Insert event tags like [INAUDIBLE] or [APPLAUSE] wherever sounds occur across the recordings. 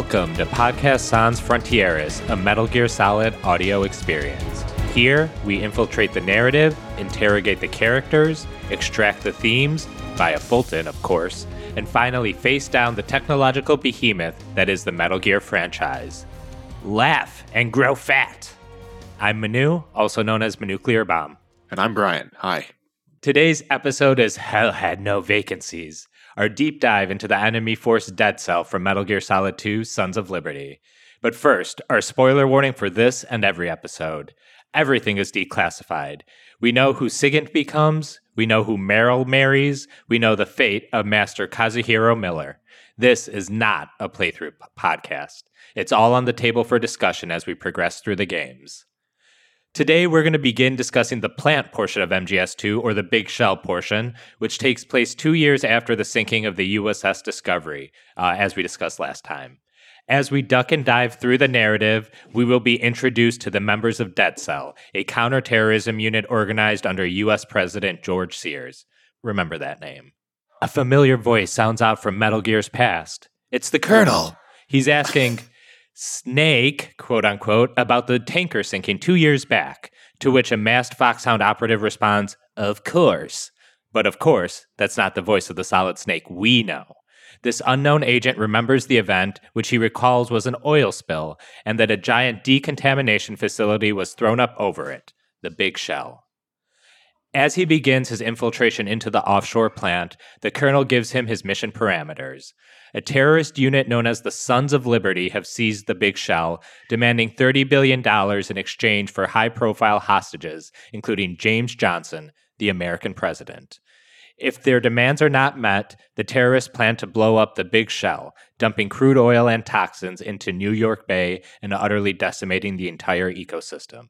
Welcome to Podcast Sans Frontieres, a Metal Gear Solid audio experience. Here, we infiltrate the narrative, interrogate the characters, extract the themes, via Fulton, of course, and finally face down the technological behemoth that is the Metal Gear franchise. Laugh and grow fat! I'm Manu, also known as Manuclear Bomb. And I'm Brian. Hi. Today's episode is Hell Had No Vacancies, our deep dive into the enemy force Dead Cell from Metal Gear Solid 2 Sons of Liberty. But first, our spoiler warning for this and every episode. Everything is declassified. We know who Sigint becomes, we know who Meryl marries, we know the fate of Master Kazuhira Miller. This is not a playthrough p- podcast. It's all on the table for discussion as we progress through the games. Today, we're going to begin discussing the plant portion of MGS2, or the Big Shell portion, which takes place two years after the sinking of the USS Discovery, uh, as we discussed last time. As we duck and dive through the narrative, we will be introduced to the members of Dead Cell, a counterterrorism unit organized under U.S. President George Sears. Remember that name. A familiar voice sounds out from Metal Gear's past. It's the Colonel. He's asking, Snake, quote unquote, about the tanker sinking two years back, to which a masked Foxhound operative responds, Of course. But of course, that's not the voice of the Solid Snake we know. This unknown agent remembers the event, which he recalls was an oil spill, and that a giant decontamination facility was thrown up over it, the Big Shell. As he begins his infiltration into the offshore plant, the colonel gives him his mission parameters. A terrorist unit known as the Sons of Liberty have seized the Big Shell, demanding $30 billion in exchange for high profile hostages, including James Johnson, the American president. If their demands are not met, the terrorists plan to blow up the Big Shell, dumping crude oil and toxins into New York Bay and utterly decimating the entire ecosystem.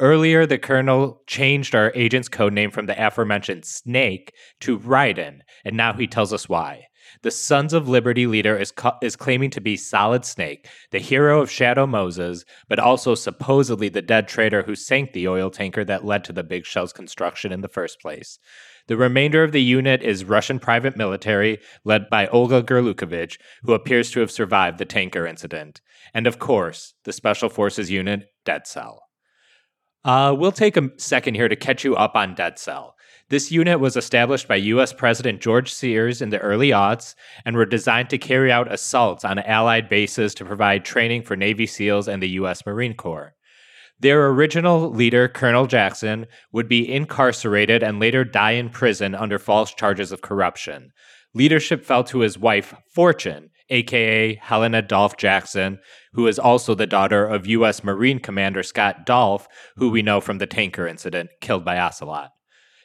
Earlier, the colonel changed our agent's code name from the aforementioned Snake to Raiden, and now he tells us why. The Sons of Liberty leader is, ca- is claiming to be Solid Snake, the hero of Shadow Moses, but also supposedly the dead traitor who sank the oil tanker that led to the Big Shell's construction in the first place. The remainder of the unit is Russian private military, led by Olga Gurlukovich, who appears to have survived the tanker incident. And of course, the Special Forces unit, Dead Cell. Uh, we'll take a second here to catch you up on Dead Cell. This unit was established by U.S. President George Sears in the early aughts and were designed to carry out assaults on Allied bases to provide training for Navy SEALs and the U.S. Marine Corps. Their original leader, Colonel Jackson, would be incarcerated and later die in prison under false charges of corruption. Leadership fell to his wife, Fortune, aka Helena Dolph Jackson, who is also the daughter of U.S. Marine Commander Scott Dolph, who we know from the tanker incident killed by Ocelot.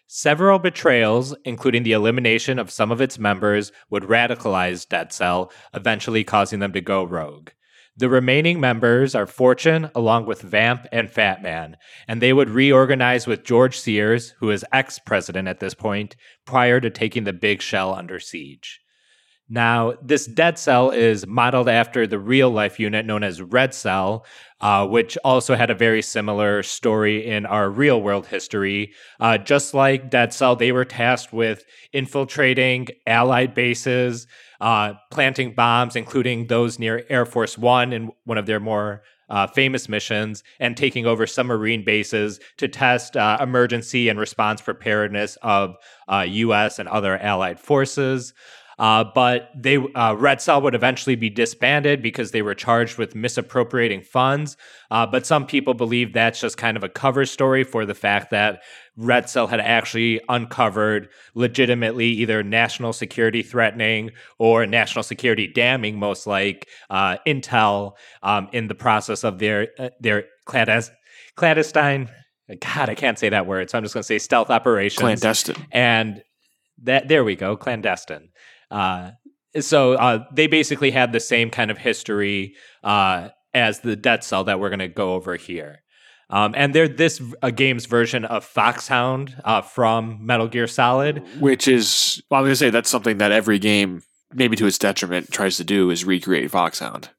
Several betrayals, including the elimination of some of its members, would radicalize Dead Cell, eventually causing them to go rogue. The remaining members are Fortune, along with Vamp and Fat Man, and they would reorganize with George Sears, who is ex president at this point, prior to taking the big shell under siege. Now, this Dead Cell is modeled after the real life unit known as Red Cell, uh, which also had a very similar story in our real world history. Uh, just like Dead Cell, they were tasked with infiltrating Allied bases, uh, planting bombs, including those near Air Force One in one of their more uh, famous missions, and taking over submarine bases to test uh, emergency and response preparedness of U.S. Uh, and other Allied forces. Uh, but they uh, Red Cell would eventually be disbanded because they were charged with misappropriating funds. Uh, but some people believe that's just kind of a cover story for the fact that Red Cell had actually uncovered legitimately either national security threatening or national security damning, most like uh, intel um, in the process of their uh, their clandestine. God, I can't say that word, so I'm just going to say stealth operations. Clandestine. And that there we go, clandestine. Uh, so uh, they basically had the same kind of history uh, as the Dead Cell that we're going to go over here. Um, and they're this game's version of Foxhound uh, from Metal Gear Solid, which is well, I'm to say that's something that every game, maybe to its detriment, tries to do is recreate Foxhound.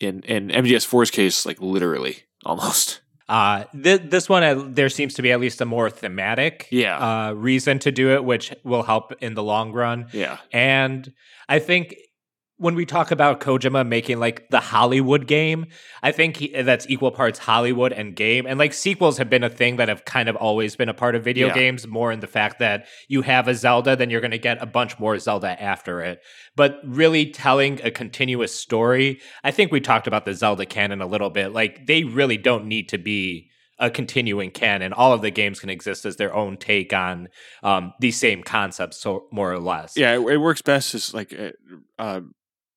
In in MGS4's case, like literally, almost. Uh, th- this one, uh, there seems to be at least a more thematic yeah. uh, reason to do it, which will help in the long run. Yeah. And I think when we talk about Kojima making like the Hollywood game, I think he, that's equal parts Hollywood and game. And like sequels have been a thing that have kind of always been a part of video Yeah. games, more in the fact that you have a Zelda, then you're going to get a bunch more Zelda after it. But really telling a continuous story, I think we talked about the Zelda canon a little bit. Like they really don't need to be a continuing canon. All of the games can exist as their own take on um, these same concepts, so more or less. Yeah, it, it works best as like uh,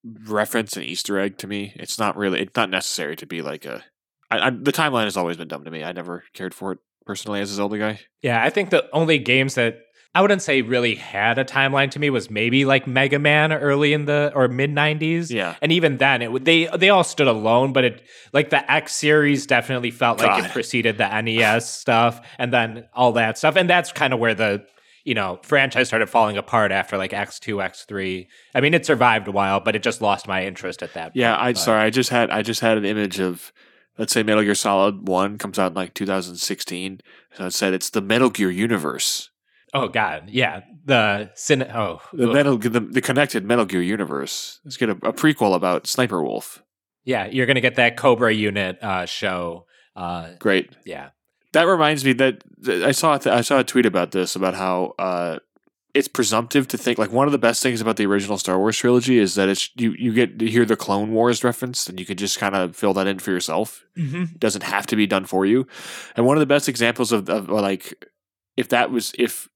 reference and Easter egg to me. It's not really. It's not necessary to be like a. I, I, the timeline has always been dumb to me. I never cared for it personally as a Zelda guy. Yeah, I think the only games that I wouldn't say really had a timeline to me was maybe like Mega Man early in the or mid '90s. Yeah. and even then, it would they they all stood alone, but it like the X series definitely felt like it preceded the NES stuff, and then all that stuff, and that's kind of where the you know franchise started falling apart after like X two, X three. I mean, it survived a while, but it just lost my interest at that. Point. Yeah, I sorry. I just had I just had an image of let's say Metal Gear Solid One comes out in like 2016. So it said it's the Metal Gear universe, Oh God, yeah, the cin- oh the. Metal the, the connected Metal Gear universe. Let's get a, a prequel about Sniper Wolf. yeah, you're gonna get that Cobra unit uh, show. Uh, Great. yeah. That reminds me that, I saw th- I saw a tweet about this about how uh, it's presumptive to think like one of the best things about the original Star Wars trilogy is that it's you you get to hear the Clone Wars reference and you can just kind of fill that in for yourself. Mm-hmm. It doesn't have to be done for you. And one of the best examples of, of like if that was if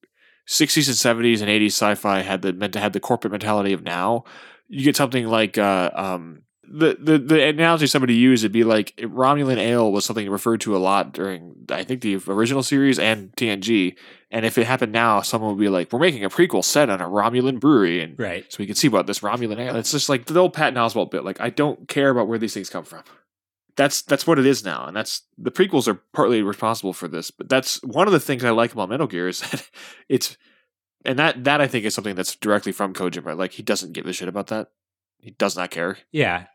60s and 70s and 80s sci-fi had the meant to had the corporate mentality of now, you get something like uh, um, the, the the analogy somebody used would be like Romulan ale was something referred to a lot during I think the original series and TNG. And if it happened now, someone would be like, "We're making a prequel set on a Romulan brewery," and Right. so we can see about this Romulan ale. It's just like the old Patton Oswalt bit. Like I don't care about where these things come from. That's that's what it is now, and that's the prequels are partly responsible for this. But that's one of the things I like about Metal Gear is [LAUGHS] that it's, and that that I think is something that's directly from Kojima. Like he doesn't give a shit about that. He does not care. Yeah.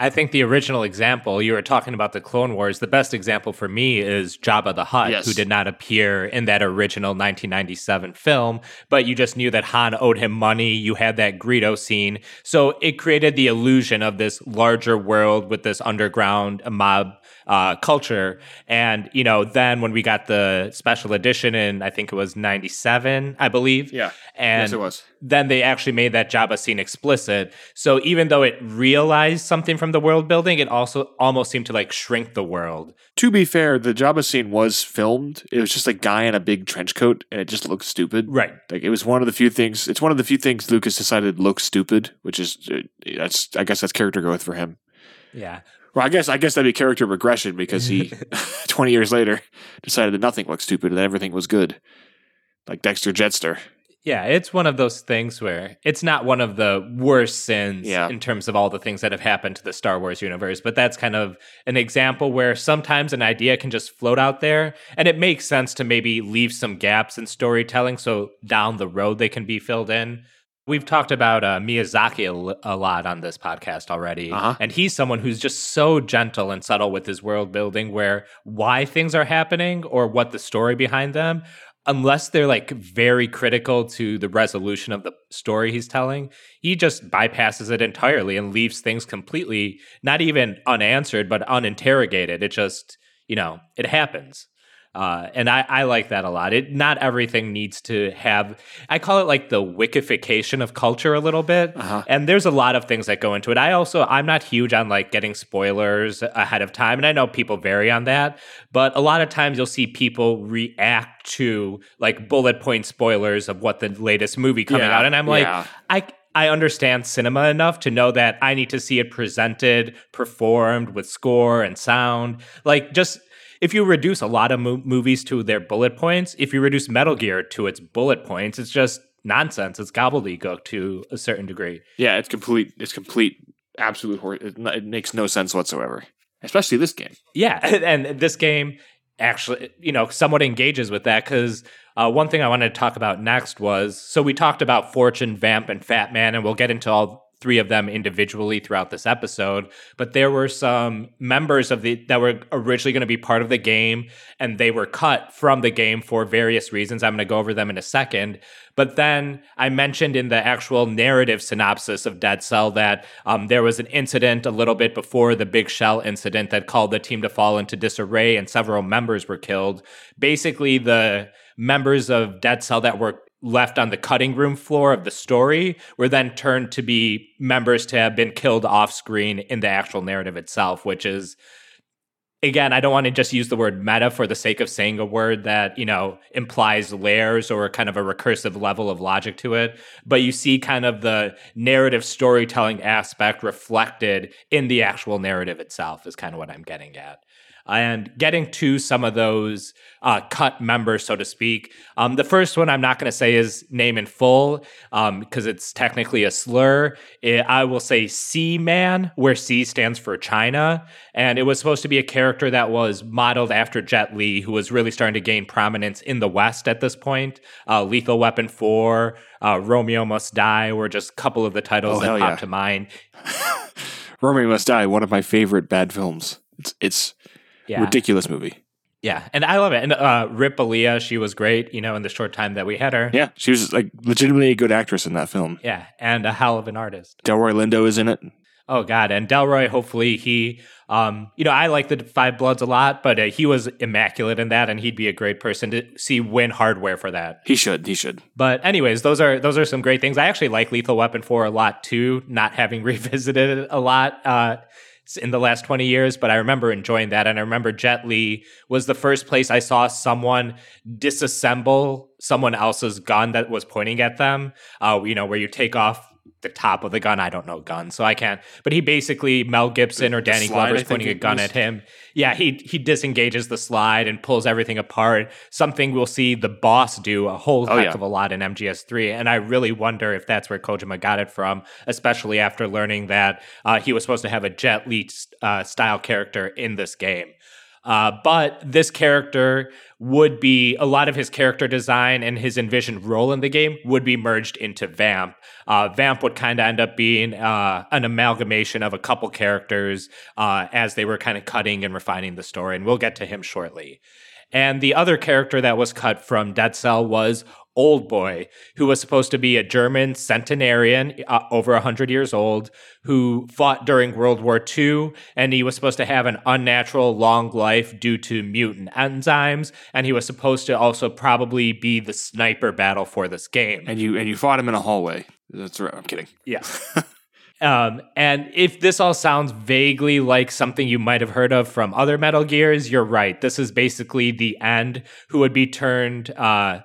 I think the original example, you were talking about the Clone Wars, the best example for me is Jabba the Hutt, Yes. who did not appear in that original 1997 film, but you just knew that Han owed him money. You had that Greedo scene. So it created the illusion of this larger world with this underground mob uh, culture. And, you know, then when we got the special edition in, I think it was 97, I believe. Yeah. And yes, it was. Then they actually made that Jabba scene explicit. So even though it realized something from the world building, it also almost seemed to like shrink the world. To be fair, the Jabba scene was filmed. It was just a guy in a big trench coat, and it just looked stupid. Right. Like it was one of the few things. It's one of the few things Lucas decided looked stupid, which is uh, that's I guess that's character growth for him. Yeah. Well, I guess I guess that'd be character regression because he, [LAUGHS] [LAUGHS] twenty years later, decided that nothing looked stupid and that everything was good, like Dexter Jettster. Yeah, it's one of those things where it's not one of the worst sins Yeah. in terms of all the things that have happened to the Star Wars universe, but that's kind of an example where sometimes an idea can just float out there and it makes sense to maybe leave some gaps in storytelling so down the road they can be filled in. We've talked about uh, Miyazaki a lot on this podcast already, Uh-huh. and he's someone who's just so gentle and subtle with his world building, where why things are happening or what the story behind them unless they're like very critical to the resolution of the story he's telling, he just bypasses it entirely and leaves things completely not even unanswered, but uninterrogated. It just, you know, it happens. Uh, and I, I like that a lot. It not everything needs to have. I call it like the wickification of culture a little bit. Uh-huh. And there's a lot of things that go into it. I also I'm not huge on like getting spoilers ahead of time, and I know people vary on that. But a lot of times you'll see people react to like bullet point spoilers of what the latest movie coming Yeah, out, and I'm like, yeah. I I understand cinema enough to know that I need to see it presented, performed with score and sound. Like just if you reduce a lot of mo- movies to their bullet points, if you reduce Metal Gear to its bullet points, it's just nonsense. It's gobbledygook to a certain degree. Yeah, it's complete. It's complete. Absolute. Hor- it, it makes no sense whatsoever. Especially this game. Yeah, [LAUGHS] and this game actually, you know, somewhat engages with that because uh, one thing I wanted to talk about next was so we talked about Fortune, Vamp, and Fat Man, and we'll get into all three of them individually throughout this episode, but there were some members of the that were originally going to be part of the game and they were cut from the game for various reasons. I'm going to go over them in a second. But then I mentioned in the actual narrative synopsis of Dead Cell that um, there was an incident a little bit before the Big Shell incident that called the team to fall into disarray and several members were killed. Basically, the members of Dead Cell that were left on the cutting room floor of the story were then turned to be members to have been killed off screen in the actual narrative itself, which is again, I don't want to just use the word meta for the sake of saying a word that, you know, implies layers or kind of a recursive level of logic to it. But you see kind of the narrative storytelling aspect reflected in the actual narrative itself, is kind of what I'm getting at and getting to some of those uh, cut members, so to speak. Um, the first one I'm not going to say his name in full because um, it's technically a slur. It, I will say C Man, where C stands for China. And it was supposed to be a character that was modeled after Jet Li, who was really starting to gain prominence in the West at this point. Uh, Lethal Weapon 4, uh, Romeo Must Die were just a couple of the titles oh, that popped yeah. to mind. [LAUGHS] Romeo Must Die, one of my favorite bad films. It's, it's yeah. ridiculous movie. Yeah, and I love it. And uh, Rip Aaliyah, she was great, you know, in the short time that we had her. Yeah, she was like legitimately a good actress in that film. Yeah, and a hell of an artist. Delroy Lindo is in it. Oh God, and Delroy, hopefully he, um, you know, I like the Five Bloods a lot, but uh, he was immaculate in that, and he'd be a great person to see win hardware for that. He should, he should. But anyways, those are those are some great things. I actually like Lethal Weapon four a lot too, not having [LAUGHS] revisited it a lot. Uh, in the last 20 years, but I remember enjoying that. And I remember Jet Li was the first place I saw someone disassemble someone else's gun that was pointing at them. Uh, you know, where you take off the top of the gun. I don't know guns, so I can't. But he basically Mel Gibson or Danny Glover is pointing a gun was... at him. Yeah, he he disengages the slide and pulls everything apart. Something we'll see the boss do a whole oh, heck yeah. of a lot in MGS3, and I really wonder if that's where Kojima got it from, especially after learning that uh, he was supposed to have a Jet Li uh, style character in this game. Uh, but this character would be a lot of his character design and his envisioned role in the game would be merged into Vamp. Uh, Vamp would kind of end up being uh, an amalgamation of a couple characters uh, as they were kind of cutting and refining the story, and we'll get to him shortly. And the other character that was cut from Dead Cell was Old Boy, who was supposed to be a German centenarian, uh, over 100 years old, who fought during World War II, and he was supposed to have an unnatural long life due to mutant enzymes, and he was supposed to also probably be the sniper battle for this game. And you and you fought him in a hallway. That's right. I'm kidding. Yeah. [LAUGHS] Um, and if this all sounds vaguely like something you might have heard of from other Metal Gears, you're right. This is basically the end who would be turned uh,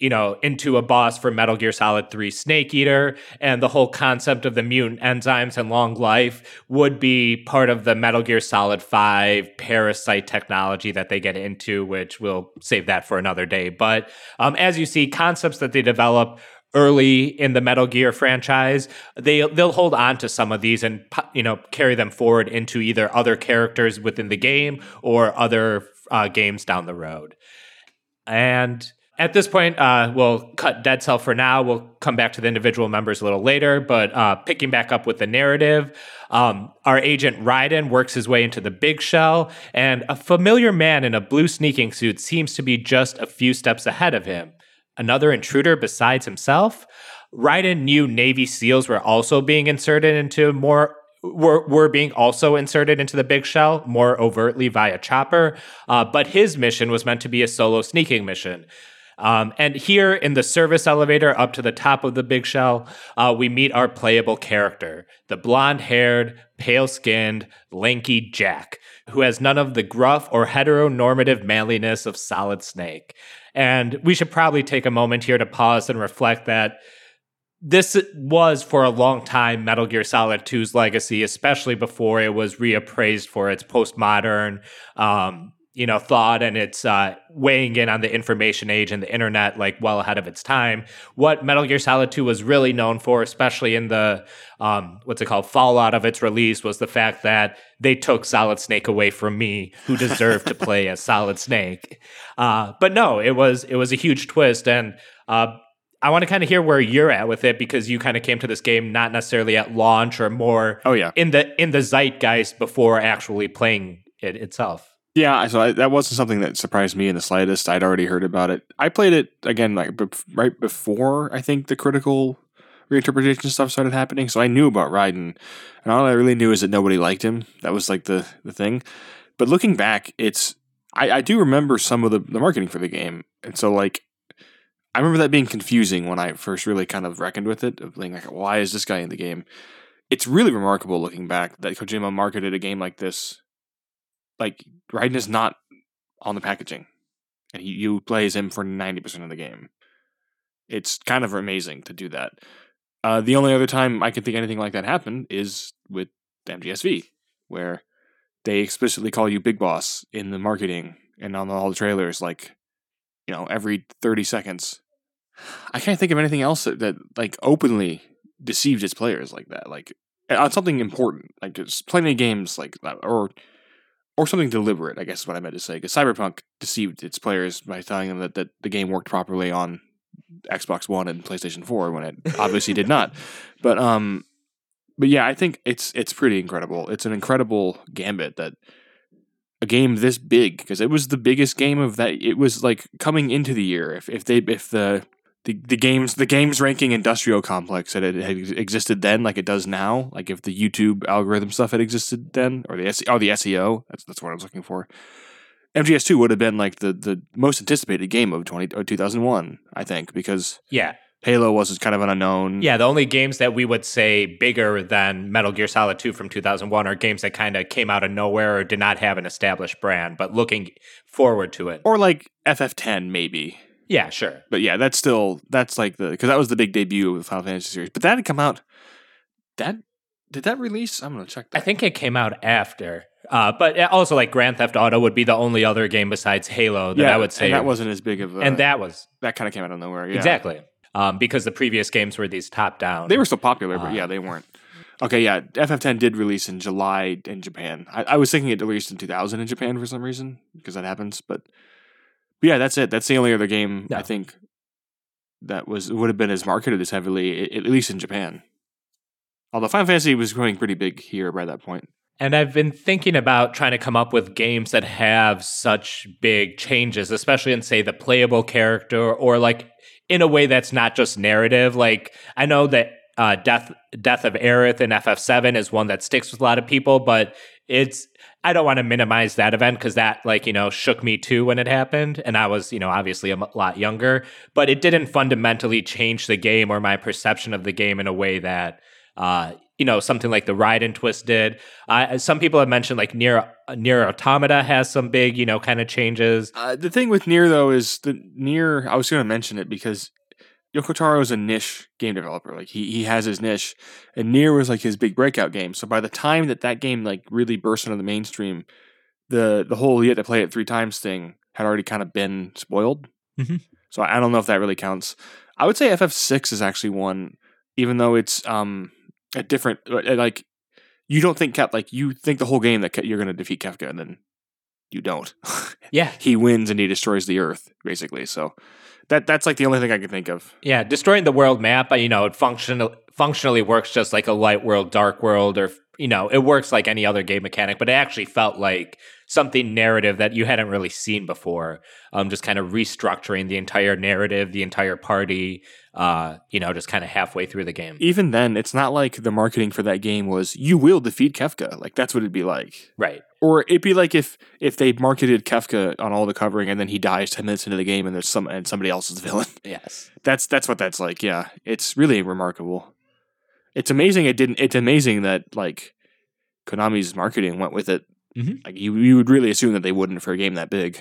you know, into a boss for Metal Gear Solid 3 Snake Eater, and the whole concept of the mutant enzymes and long life would be part of the Metal Gear Solid 5 parasite technology that they get into, which we'll save that for another day. But um, as you see, concepts that they develop early in the Metal Gear franchise, they they'll hold on to some of these and you know carry them forward into either other characters within the game or other uh, games down the road. And at this point, uh, we'll cut Dead Cell for now. We'll come back to the individual members a little later. But uh, picking back up with the narrative, um, our agent Raiden works his way into the big shell, and a familiar man in a blue sneaking suit seems to be just a few steps ahead of him. Another intruder besides himself? Raiden knew Navy SEALs were also being inserted into more were, were being also inserted into the big shell more overtly via chopper uh, but his mission was meant to be a solo sneaking mission um, and here in the service elevator up to the top of the big shell, uh, we meet our playable character, the blonde haired, pale skinned, lanky Jack, who has none of the gruff or heteronormative manliness of Solid Snake. And we should probably take a moment here to pause and reflect that this was for a long time Metal Gear Solid 2's legacy, especially before it was reappraised for its postmodern, um, you know thought and it's uh, weighing in on the information age and the internet like well ahead of its time. What metal gear solid 2 was really known for especially in the um, what's it called fallout of its release was the fact that they took solid snake away from me who deserved to play as solid snake. Uh, but no it was it was a huge twist and uh, I want to kind of hear where you're at with it because you kind of came to this game not necessarily at launch or more Oh yeah, in the in the zeitgeist before actually playing it itself. Yeah. So I, that wasn't something that surprised me in the slightest. I'd already heard about it. I played it again like bef- right before I think the critical reinterpretation stuff started happening. So I knew about Raiden, and all I really knew is that nobody liked him. That was like the the thing. But looking back, it's I, I do remember some of the, the marketing for the game, and so like I remember that being confusing when I first really kind of reckoned with it, of being like, why is this guy in the game? It's really remarkable looking back that Kojima marketed a game like this. Like Raiden is not on the packaging, and he, you play as him for ninety percent of the game. It's kind of amazing to do that. Uh, the only other time I can think anything like that happened is with MGSV, where they explicitly call you Big Boss in the marketing and on all the trailers, like you know, every thirty seconds. I can't think of anything else that, that like openly deceived its players like that, like on something important, like just plenty of games like that, or or something deliberate. I guess is what I meant to say. Because Cyberpunk deceived its players by telling them that, that the game worked properly on Xbox One and PlayStation Four when it obviously did not. [LAUGHS] But um, but yeah, I think it's it's pretty incredible. It's an incredible gambit that a game this big because it was the biggest game of that. It was like coming into the year. If if they if the the, the games the games ranking industrial complex that it had existed then like it does now like if the YouTube algorithm stuff had existed then or the S- oh the SEO that's that's what I was looking for MGS2 would have been like the the most anticipated game of 20 2001 I think because Yeah. Halo was kind of an unknown Yeah, the only games that we would say bigger than Metal Gear Solid 2 from 2001 are games that kind of came out of nowhere or did not have an established brand, but looking forward to it. or like FF10 maybe Yeah, sure. but yeah that's still that's like the because that was the big debut of the Final Fantasy series but that had come out that did that release I'm gonna check that I think it came out after. Uh, but also, like Grand Theft Auto would be the only other game besides Halo that I would say. and that wasn't as big of a and that was that kind of came out of nowhere. Yeah. exactly um, because the previous games were these top down. They were still popular, but Uh, yeah, they weren't. Okay, yeah, FF10 did release in July in Japan. I, I was thinking it released in 2000 in Japan for some reason because that happens, but, but yeah, that's it. That's the only other game No. I think that was would have been as marketed as heavily, at least in Japan. Although Final Fantasy was growing pretty big here by that point. And I've been thinking about trying to come up with games that have such big changes, especially in, say, the playable character or like in a way that's not just narrative. Like, I know that uh, Death Death of Aerith in FF7 is one that sticks with a lot of people, but it's I don't want to minimize that event because that like you know shook me too when it happened, and I was you know obviously a lot younger, but it didn't fundamentally change the game or my perception of the game in a way that uh, you know something like the Raiden twist did. Uh, some people have mentioned like Nier Nier Automata has some big you know kind of changes. Uh, the thing with Nier though is the Nier. I was going to mention it because Yoko Taro is a niche game developer. Like he he has his niche, and Nier was like his big breakout game. So by the time that that game like really burst into the mainstream, the the whole you had to play it three times thing had already kind of been spoiled. Mhm. So I don't know if that really counts. I would say FF6 is actually one, even though it's um a different uh, like you don't think Kef like you think the whole game that you're going to defeat Kefka and then you don't. [LAUGHS] Yeah, he wins and he destroys the earth basically so that that's like the only thing i can think of Yeah, destroying the world map, uh, you know, it functional functionally works just like a light world, dark world, or you know, it works like any other game mechanic. But it actually felt like something narrative that you hadn't really seen before. Um, just kind of restructuring the entire narrative, the entire party. Uh, you know, just kind of halfway through the game. even then it's not like the marketing for that game was you will defeat kefka like that's what it'd be like Right. Or it'd be like if if they marketed kefka on all the covering and then he dies 10 minutes into the game and there's some and somebody else is the villain. [LAUGHS] Yes. that's that's what that's like yeah. It's really remarkable. It's amazing it didn't it's amazing that like konami's marketing went with it. Mhm. like you, you would really assume that they wouldn't for a game that big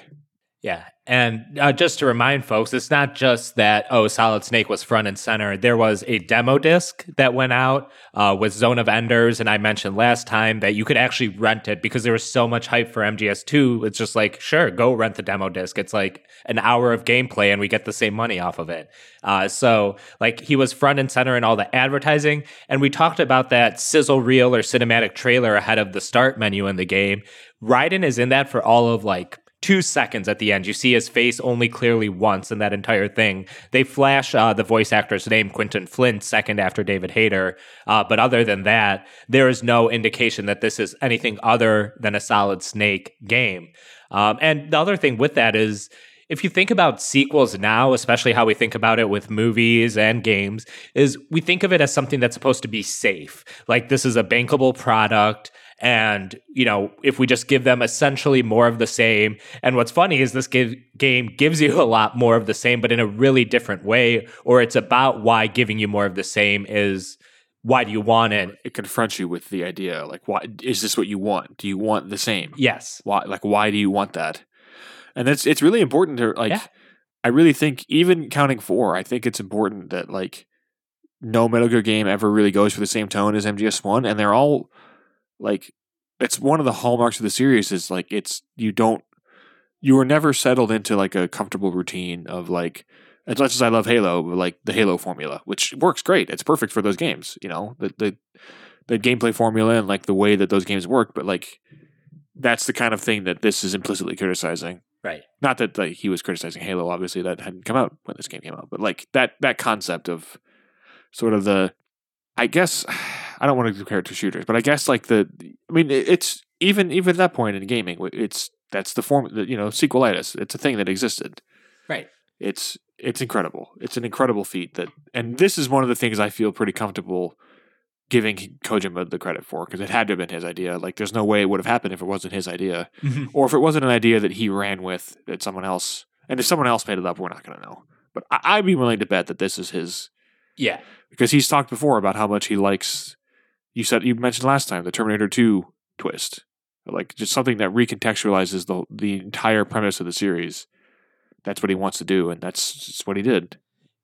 Yeah. And uh, just to remind folks, it's not just that, oh, Solid Snake was front and center. There was a demo disc that went out uh, with Zone of Enders. And I mentioned last time that you could actually rent it because there was so much hype for MGS2. It's just like, sure, go rent the demo disc. It's like an hour of gameplay and we get the same money off of it. Uh, so, like, he was front and center in all the advertising. And we talked about that sizzle reel or cinematic trailer ahead of the start menu in the game. Raiden is in that for all of like two seconds at the end. You see his face only clearly once in that entire thing. They flash uh, the voice actor's name, Quinton Flynn, second after David Hayter. Uh, but other than that, there is no indication that this is anything other than a Solid Snake game. Um, and the other thing with that is, if you think about sequels now, especially how we think about it with movies and games, is we think of it as something that's supposed to be safe. Like this is a bankable product. And, you know, if we just give them essentially more of the same. And what's funny is this give, game gives you [LAUGHS] a lot more of the same, but in a really different way. Or it's about why giving you more of the same is why do you want it? It confronts you with the idea like, why is this what you want? Do you want the same? Yes. Why, like, why do you want that? and that's it's really important to like Yeah. i really think even counting four i think it's important that like no metal gear game ever really goes for the same tone as mgs1 and they're all like it's one of the hallmarks of the series is like it's you don't you were never settled into like a comfortable routine of like as much as i love halo like the halo formula which works great. It's perfect for those games you know? The the, the gameplay formula and like the way that those games work but like that's the kind of thing that this is implicitly criticizing. Right. not that like he was criticizing Halo, obviously that hadn't come out when this game came out, but like that that concept of sort of the, I guess I don't want to compare it to shooters, but I guess like the, I mean it's even even at that point in gaming, it's that's the form that you know sequelitis. It's a thing that existed. Right. It's it's incredible. It's an incredible feat that, and this is one of the things I feel pretty comfortable giving Kojima the credit for because it had to have been his idea. Like, there's no way it would have happened if it wasn't his idea mm-hmm. or if it wasn't an idea that he ran with that someone else and if someone else made it up we're not going to know but I, i'd be willing to bet that this is his yeah. because he's talked before about how much he likes you said you mentioned last time the terminator 2 twist like just something that recontextualizes the the entire premise of the series that's what he wants to do and that's just what he did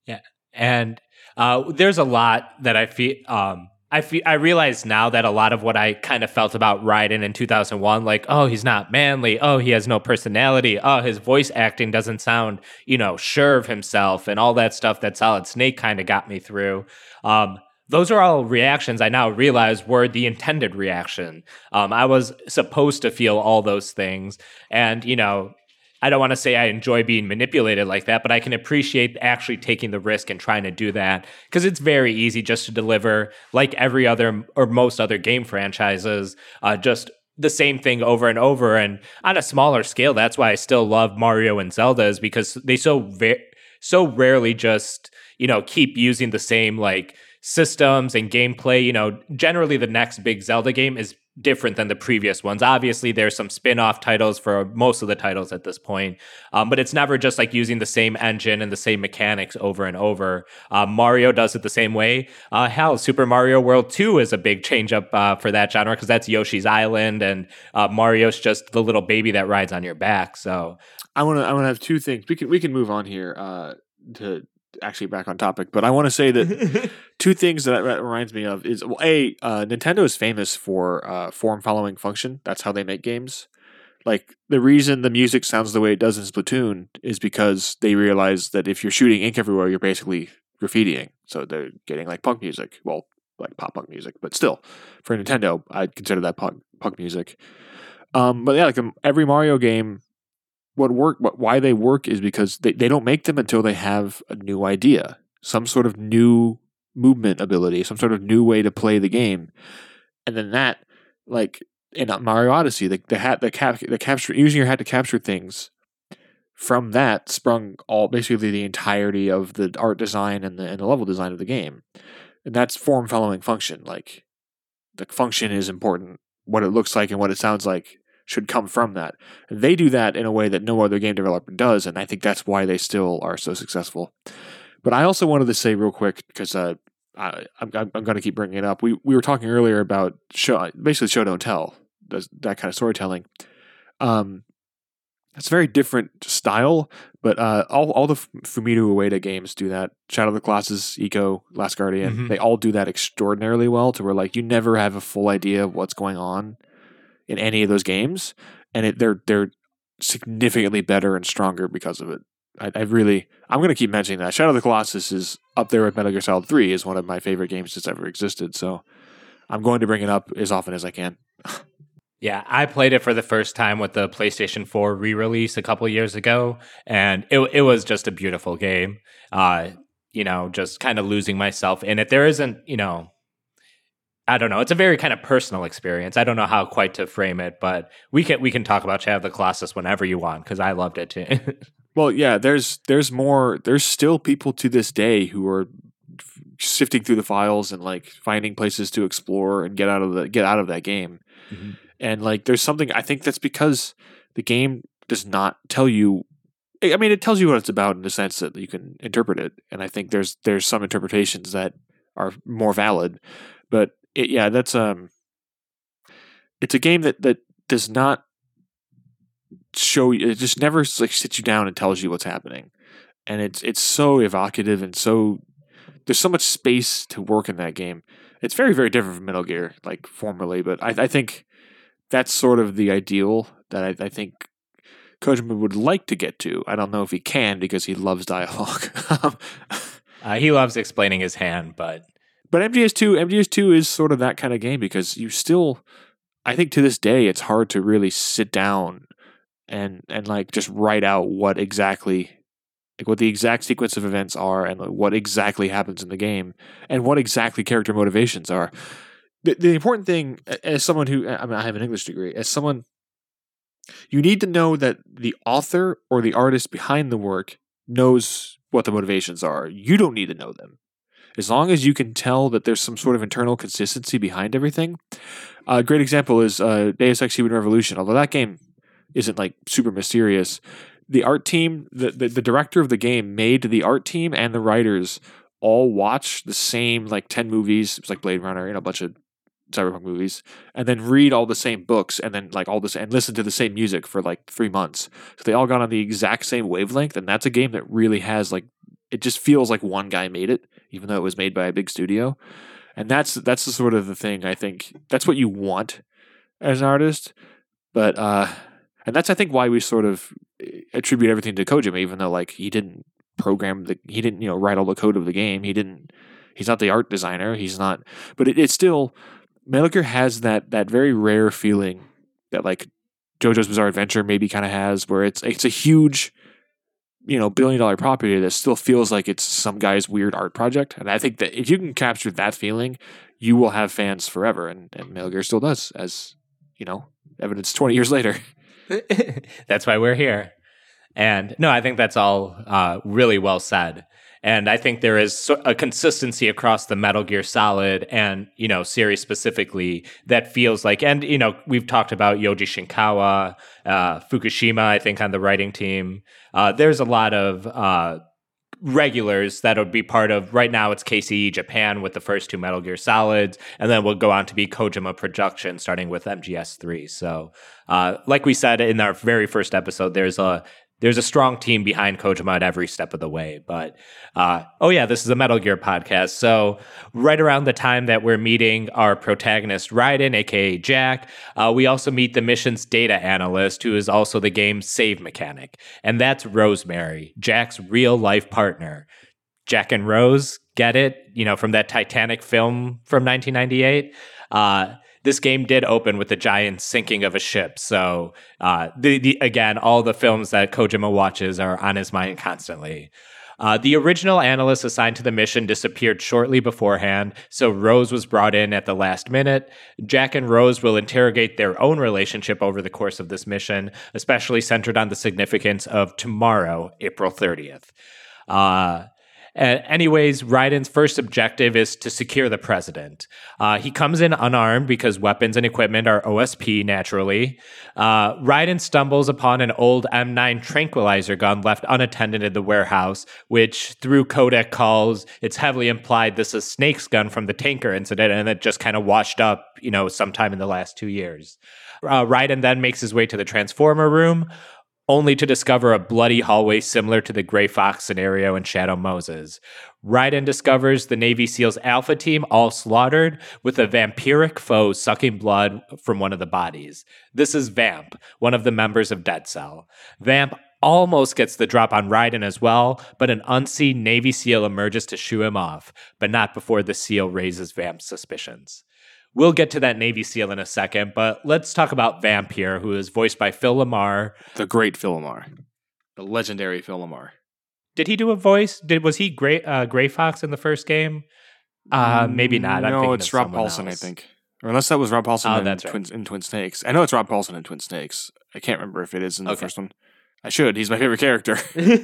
Yeah, and uh, there's a lot that I feel. Um, I feel. I realize now that a lot of what I kind of felt about Raiden in 2001, like, oh, he's not manly. Oh, he has no personality. Oh, his voice acting doesn't sound, you know, sure of himself, and all that stuff that Solid Snake kind of got me through. Um, those are all reactions I now realize were the intended reaction. Um, I was supposed to feel all those things, and you know, I don't want to say I enjoy being manipulated like that, but I can appreciate actually taking the risk and trying to do that because it's very easy just to deliver, like every other or most other game franchises, uh, just the same thing over and over. And on a smaller scale, that's why I still love Mario and Zelda is because they so ve- so rarely just you know keep using the same like systems and gameplay. You know, generally the next big Zelda game is different than the previous ones. Obviously, there's some spin-off titles for most of the titles at this point, um, but it's never just like using the same engine and the same mechanics over and over. Uh, Mario does it the same way. Uh, hell, Super Mario World 2 is a big change up uh, for that genre because that's Yoshi's Island, and uh, Mario's just the little baby that rides on your back. So, i want to i want to have two things we can we can move on here uh to actually back on topic but i want to say that [LAUGHS] two things that reminds me of is well, a uh, Nintendo is famous for uh, form following function. That's how they make games. Like the reason the music sounds the way it does in Splatoon is because they realize that if you're shooting ink everywhere, you're basically graffitiing. So they're getting like punk music, well, like pop punk music, but still, for Nintendo, I'd consider that punk punk music. Um, but yeah, like um, every Mario game, what work, what why they work is because they, they don't make them until they have a new idea, some sort of new movement ability, some sort of new way to play the game, and then that, like in Mario Odyssey, the the hat, the cap, the capture, using your hat to capture things. From that sprung all basically the entirety of the art design and the and the level design of the game, and that's form following function. Like the function is important. What it looks like and what it sounds like should come from that. They do that in a way that no other game developer does, and I think that's why they still are so successful. But I also wanted to say real quick because uh, I, I'm, I'm going to keep bringing it up. We we were talking earlier about show, basically show don't tell, does that kind of storytelling. Um, it's a very different style, but uh, all all the Fumito Ueda games do that. Shadow of the Colossus, Ico, Last Guardian, Mhm. they all do that extraordinarily well. To where like you never have a full idea of what's going on in any of those games, and it, they're they're significantly better and stronger because of it. I, I really, I'm going to keep mentioning that. Shadow of the Colossus is up there with Metal Gear Solid 3 is one of my favorite games that's ever existed. So I'm going to bring it up as often as I can. Yeah, I played it for the first time with the PlayStation 4 re-release a couple years ago, and it it was just a beautiful game. Uh, you know, just kind of losing myself in it. There isn't, you know, I don't know. It's a very kind of personal experience. I don't know how quite to frame it, but we can we can talk about Shadow of the Colossus whenever you want because I loved it too. [LAUGHS] well, yeah, there's there's more. There's still people to this day who are sifting through the files and like finding places to explore and get out of the get out of that game. Mm-hmm. And like, there's something I think that's because the game does not tell you. I mean, it tells you what it's about in the sense that you can interpret it, and I think there's there's some interpretations that are more valid, but it, yeah, that's um, it's a game that that does not show you. It just never like sits you down and tells you what's happening, and it's it's so evocative and so there's so much space to work in that game. It's very very different from Metal Gear, like formerly, but I, I think that's sort of the ideal that I, I think Kojima would like to get to. I don't know if he can because he loves dialogue. [LAUGHS] uh, he loves explaining his hand, but but MGS2, MGS2 is sort of that kind of game because you still, I think to this day, it's hard to really sit down and and like just write out what exactly, like what the exact sequence of events are and what exactly happens in the game and what exactly character motivations are. The, the important thing, as someone who I mean, I have an English degree, as someone, you need to know that the author or the artist behind the work knows what the motivations are. You don't need to know them as long as you can tell that there's some sort of internal consistency behind everything. A great example is uh, Deus Ex Human Revolution. Although that game isn't like super mysterious, the art team, the, the, the director of the game made the art team and the writers all watch the same like 10 movies. It's like Blade Runner and a bunch of cyberpunk movies and then read all the same books and then like all this and listen to the same music for like three months so they all got on the exact same wavelength and that's a game that really has like it just feels like one guy made it, even though it was made by a big studio. And that's that's the sort of the thing I think that's what you want as an artist. But uh and that's I think why we sort of eh, attribute everything to Kojima, even though like he didn't program the he didn't, you know, write all the code of the game. He didn't he's not the art designer. He's not but it, it's still Metal Gear has that that very rare feeling that like JoJo's Bizarre Adventure maybe kind of has, where it's it's a huge you know billion dollar property that still feels like it's some guy's weird art project. And I think that if you can capture that feeling, you will have fans forever. And, and Metal Gear still does, as you know, evidence twenty years later. [LAUGHS] [LAUGHS] that's why we're here. And no, I think that's all uh, really well said. And I think there is a consistency across the Metal Gear Solid and, you know, series specifically that feels like, and, you know, we've talked about Yoji Shinkawa, uh, Fukushima, I think, on the writing team. Uh, there's a lot of uh, regulars that would be part of, right now it's KCE Japan with the first two Metal Gear Solids, and then we'll go on to be Kojima Production starting with MGS3. So, uh, like we said in our very first episode, there's a there's a strong team behind Kojima at every step of the way. But uh, oh yeah, this is a Metal Gear podcast. So right around the time that we're meeting our protagonist Raiden, aka Jack, uh, we also meet the mission's data analyst, who is also the game's save mechanic, and that's Rosemary, Jack's real life partner. Jack and Rose, get it? You know, from that Titanic film from 1998. Uh, this game did open with the giant sinking of a ship. So, uh, the, the, again, all the films that Kojima watches are on his mind constantly. Uh, the original analyst assigned to the mission disappeared shortly beforehand, so Rose was brought in at the last minute. Jack and Rose will interrogate their own relationship over the course of this mission, especially centered on the significance of tomorrow, April 30th. Uh, uh, anyways, Raiden's first objective is to secure the president. Uh, he comes in unarmed because weapons and equipment are OSP naturally. Uh, Raiden stumbles upon an old M9 tranquilizer gun left unattended in the warehouse, which through codec calls, it's heavily implied this is Snake's gun from the tanker incident, and it just kind of washed up, you know, sometime in the last two years. Uh, Raiden then makes his way to the transformer room, only to discover a bloody hallway similar to the Gray Fox scenario in Shadow Moses. Raiden discovers the Navy SEALs Alpha team all slaughtered, with a vampiric foe sucking blood from one of the bodies. This is Vamp, one of the members of Dead Cell. Vamp almost gets the drop on Raiden as well, but an unseen Navy SEAL emerges to shoo him off, but not before the SEAL raises Vamp's suspicions. We'll get to that Navy SEAL in a second, but let's talk about Vamp here, who is voiced by Phil LaMarr. The great Phil LaMarr, the legendary Phil LaMarr. Did he do a voice? Did was he Gray uh, Gray Fox in the first game? Uh, maybe not. No, it's Rob Paulsen, I think. Or unless that was Rob Paulsen Oh, in, right. Twin, in Twin Snakes. I know it's Rob Paulsen in Twin Snakes. I can't remember if it is in the Okay. first one. I should. He's my favorite character. [LAUGHS]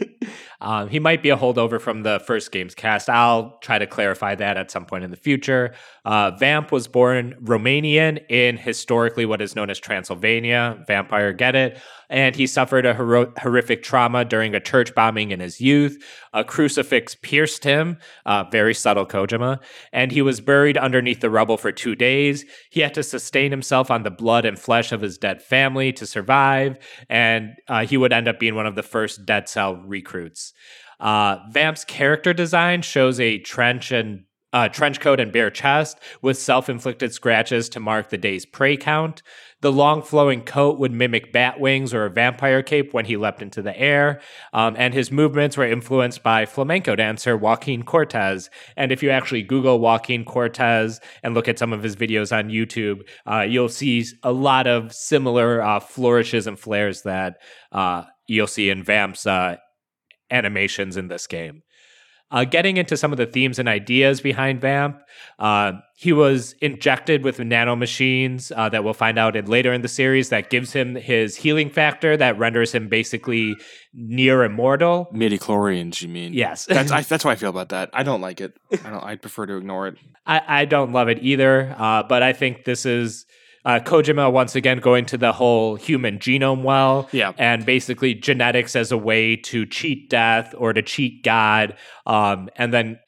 [LAUGHS] um, he might be a holdover from the first game's cast. I'll try to clarify that at some point in the future. Uh, Vamp was born Romanian in historically what is known as Transylvania. Vampire, get it? And he suffered a hero- horrific trauma during a church bombing in his youth. A crucifix pierced him, uh, very subtle Kojima, and he was buried underneath the rubble for two days. He had to sustain himself on the blood and flesh of his dead family to survive, and uh, he would end being one of the first Dead Cell recruits. Uh, Vamp's character design shows a trench and uh, trench coat and bare chest with self-inflicted scratches to mark the day's prey count. The long flowing coat would mimic bat wings or a vampire cape when he leapt into the air, um, and his movements were influenced by flamenco dancer Joaquín Cortés. And if you actually Google Joaquín Cortés and look at some of his videos on YouTube, uh, you'll see a lot of similar uh, flourishes and flares that you'll see in Vamp's uh, animations in this game. Uh, getting into some of the themes and ideas behind Vamp, uh, he was injected with nanomachines uh, that we'll find out in later in the series that gives him his healing factor that renders him basically near immortal. Midi-chlorians, you mean? Yes. That's I, [LAUGHS] that's how I feel about that. I don't like it. I don't. I'd prefer to ignore it. [LAUGHS] I, I don't love it either, uh, but I think this is uh, Kojima once again going to the whole human genome well. Yeah. and basically genetics as a way to cheat death or to cheat God, um, and then.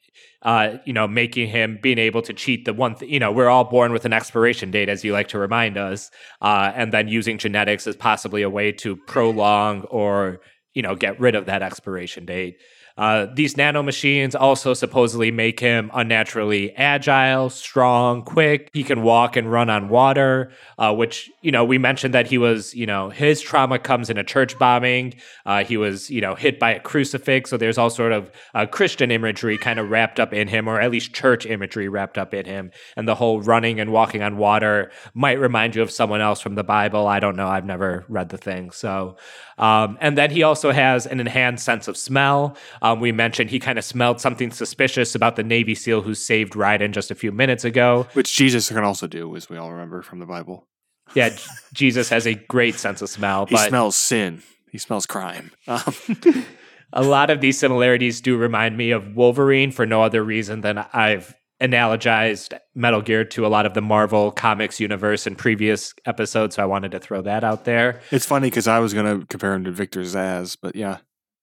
Uh, you know, making him being able to cheat the one, th- you know, we're all born with an expiration date, as you like to remind us, uh, and then using genetics as possibly a way to prolong or, you know, get rid of that expiration date. Uh, these nanomachines also supposedly make him unnaturally agile, strong, quick. He can walk and run on water, uh, which, you know, we mentioned that he was, you know, his trauma comes in a church bombing. Uh, he was, you know, hit by a crucifix. So there's all sort of uh, Christian imagery kind of wrapped up in him, or at least church imagery wrapped up in him. And the whole running and walking on water might remind you of someone else from the Bible. I don't know. I've never read the thing. So, um, and then he also has an enhanced sense of smell. Um, we mentioned he kind of smelled something suspicious about the Navy SEAL who saved Raiden just a few minutes ago. Which Jesus can also do, as we all remember from the Bible. Yeah, Jesus has a great sense of smell, He smells sin. He smells crime. Um, [LAUGHS] a lot of these similarities do remind me of Wolverine for no other reason than I've analogized Metal Gear to a lot of the Marvel comics universe in previous episodes. So I wanted to throw that out there. it's funny because I was gonna compare him to Victor Zsasz, but yeah,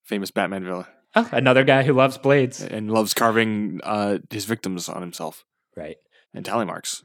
famous Batman villain, Oh, another guy who loves blades. and loves carving uh, his victims on himself Right. and tally marks.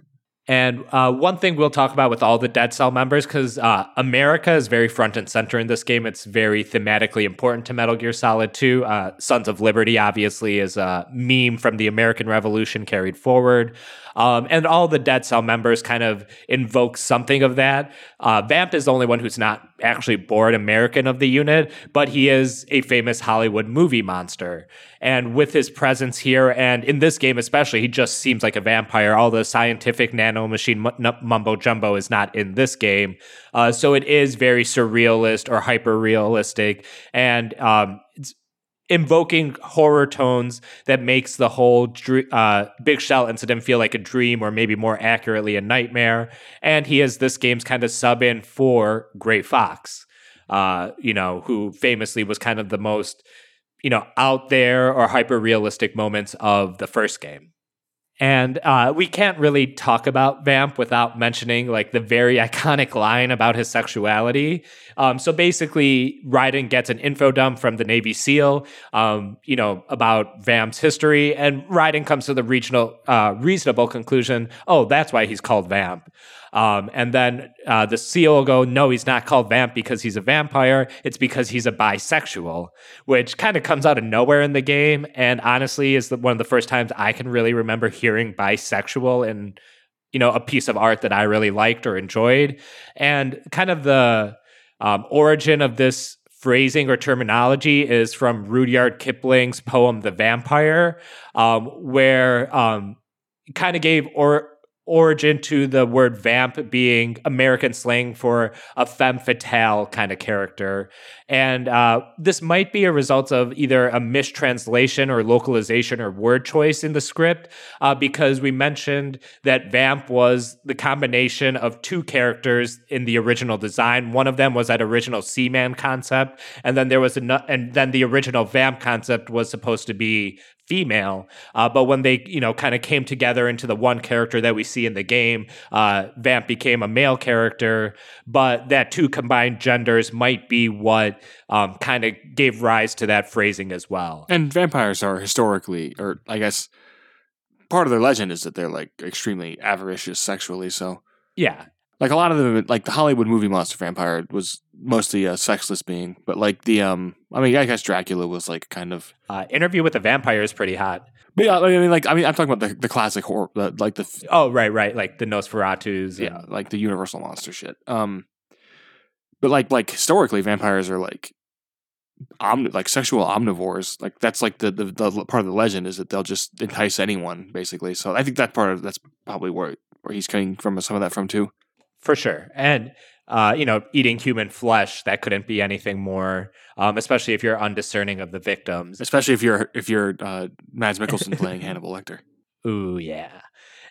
And uh, one thing we'll talk about with all the Dead Cell members, because uh, America is very front and center in this game. It's very thematically important to Metal Gear Solid 2. Uh, Sons of Liberty, obviously, is a meme from the American Revolution carried forward. Um, and all the Dead Cell members kind of invoke something of that. Uh, Vamp is the only one who's not actually born American of the unit, but he is a famous Hollywood movie monster. And with his presence here, and in this game especially, he just seems like a vampire. All the scientific nanomachine n- mumbo jumbo is not in this game. Uh, so it is very surrealist or hyper realistic. And um, invoking horror tones that makes the whole uh, Big Shell incident feel like a dream or maybe more accurately a nightmare. And he is this game's kind of sub in for Gray Fox, uh, you know, who famously was kind of the most, you know, out there or hyper realistic moments of the first game. And uh, we can't really talk about Vamp without mentioning like the very [LAUGHS] iconic line about his sexuality. Um, so basically, Raiden gets an info dump from the Navy SEAL, um, you know, about Vamp's history, and Raiden comes to the regional, uh, reasonable conclusion: oh, that's why he's called Vamp. Um, and then uh, the SEAL will go, no, he's not called Vamp because he's a vampire. It's because he's a bisexual, which kind of comes out of nowhere in the game. And honestly, is the, one of the first times I can really remember hearing bisexual in, you know, a piece of art that I really liked or enjoyed. And kind of the um, origin of this phrasing or terminology is from Rudyard Kipling's poem "The Vampire," um, where um, kind of gave or origin to the word vamp being American slang for a femme fatale kind of character. And uh, this might be a result of either a mistranslation or localization or word choice in the script, uh, because we mentioned that vamp was the combination of two characters in the original design. One of them was that original Seaman concept, and then there was a, and then the original vamp concept was supposed to be female. Uh, but when they, you know, kind of came together into the one character that we see in the game, uh, Vamp became a male character. But that two combined genders might be what um, kind of gave rise to that phrasing as well. And vampires are historically, or I guess part of their legend is that they're like extremely avaricious sexually. So yeah. Like a lot of them, like the Hollywood movie monster vampire was mostly a sexless being, but like the um, I mean, I guess Dracula was like kind of uh, Interview with the Vampire is pretty hot. But yeah, I mean, like I mean, I'm talking about the, the classic horror, the, like the oh right, right, like the Nosferatus, yeah, like the Universal monster shit. Um, but like like historically, vampires are like omni- like sexual omnivores. Like that's like the, the the part of the legend is that they'll just entice anyone basically. So I think that part of that's probably where where he's coming from some of that from too for sure. And uh, you know, eating human flesh that couldn't be anything more. Um, especially if you're undiscerning of the victims. Especially if you're if you're uh, Mads Mikkelsen playing Hannibal Lecter. [LAUGHS] Ooh yeah,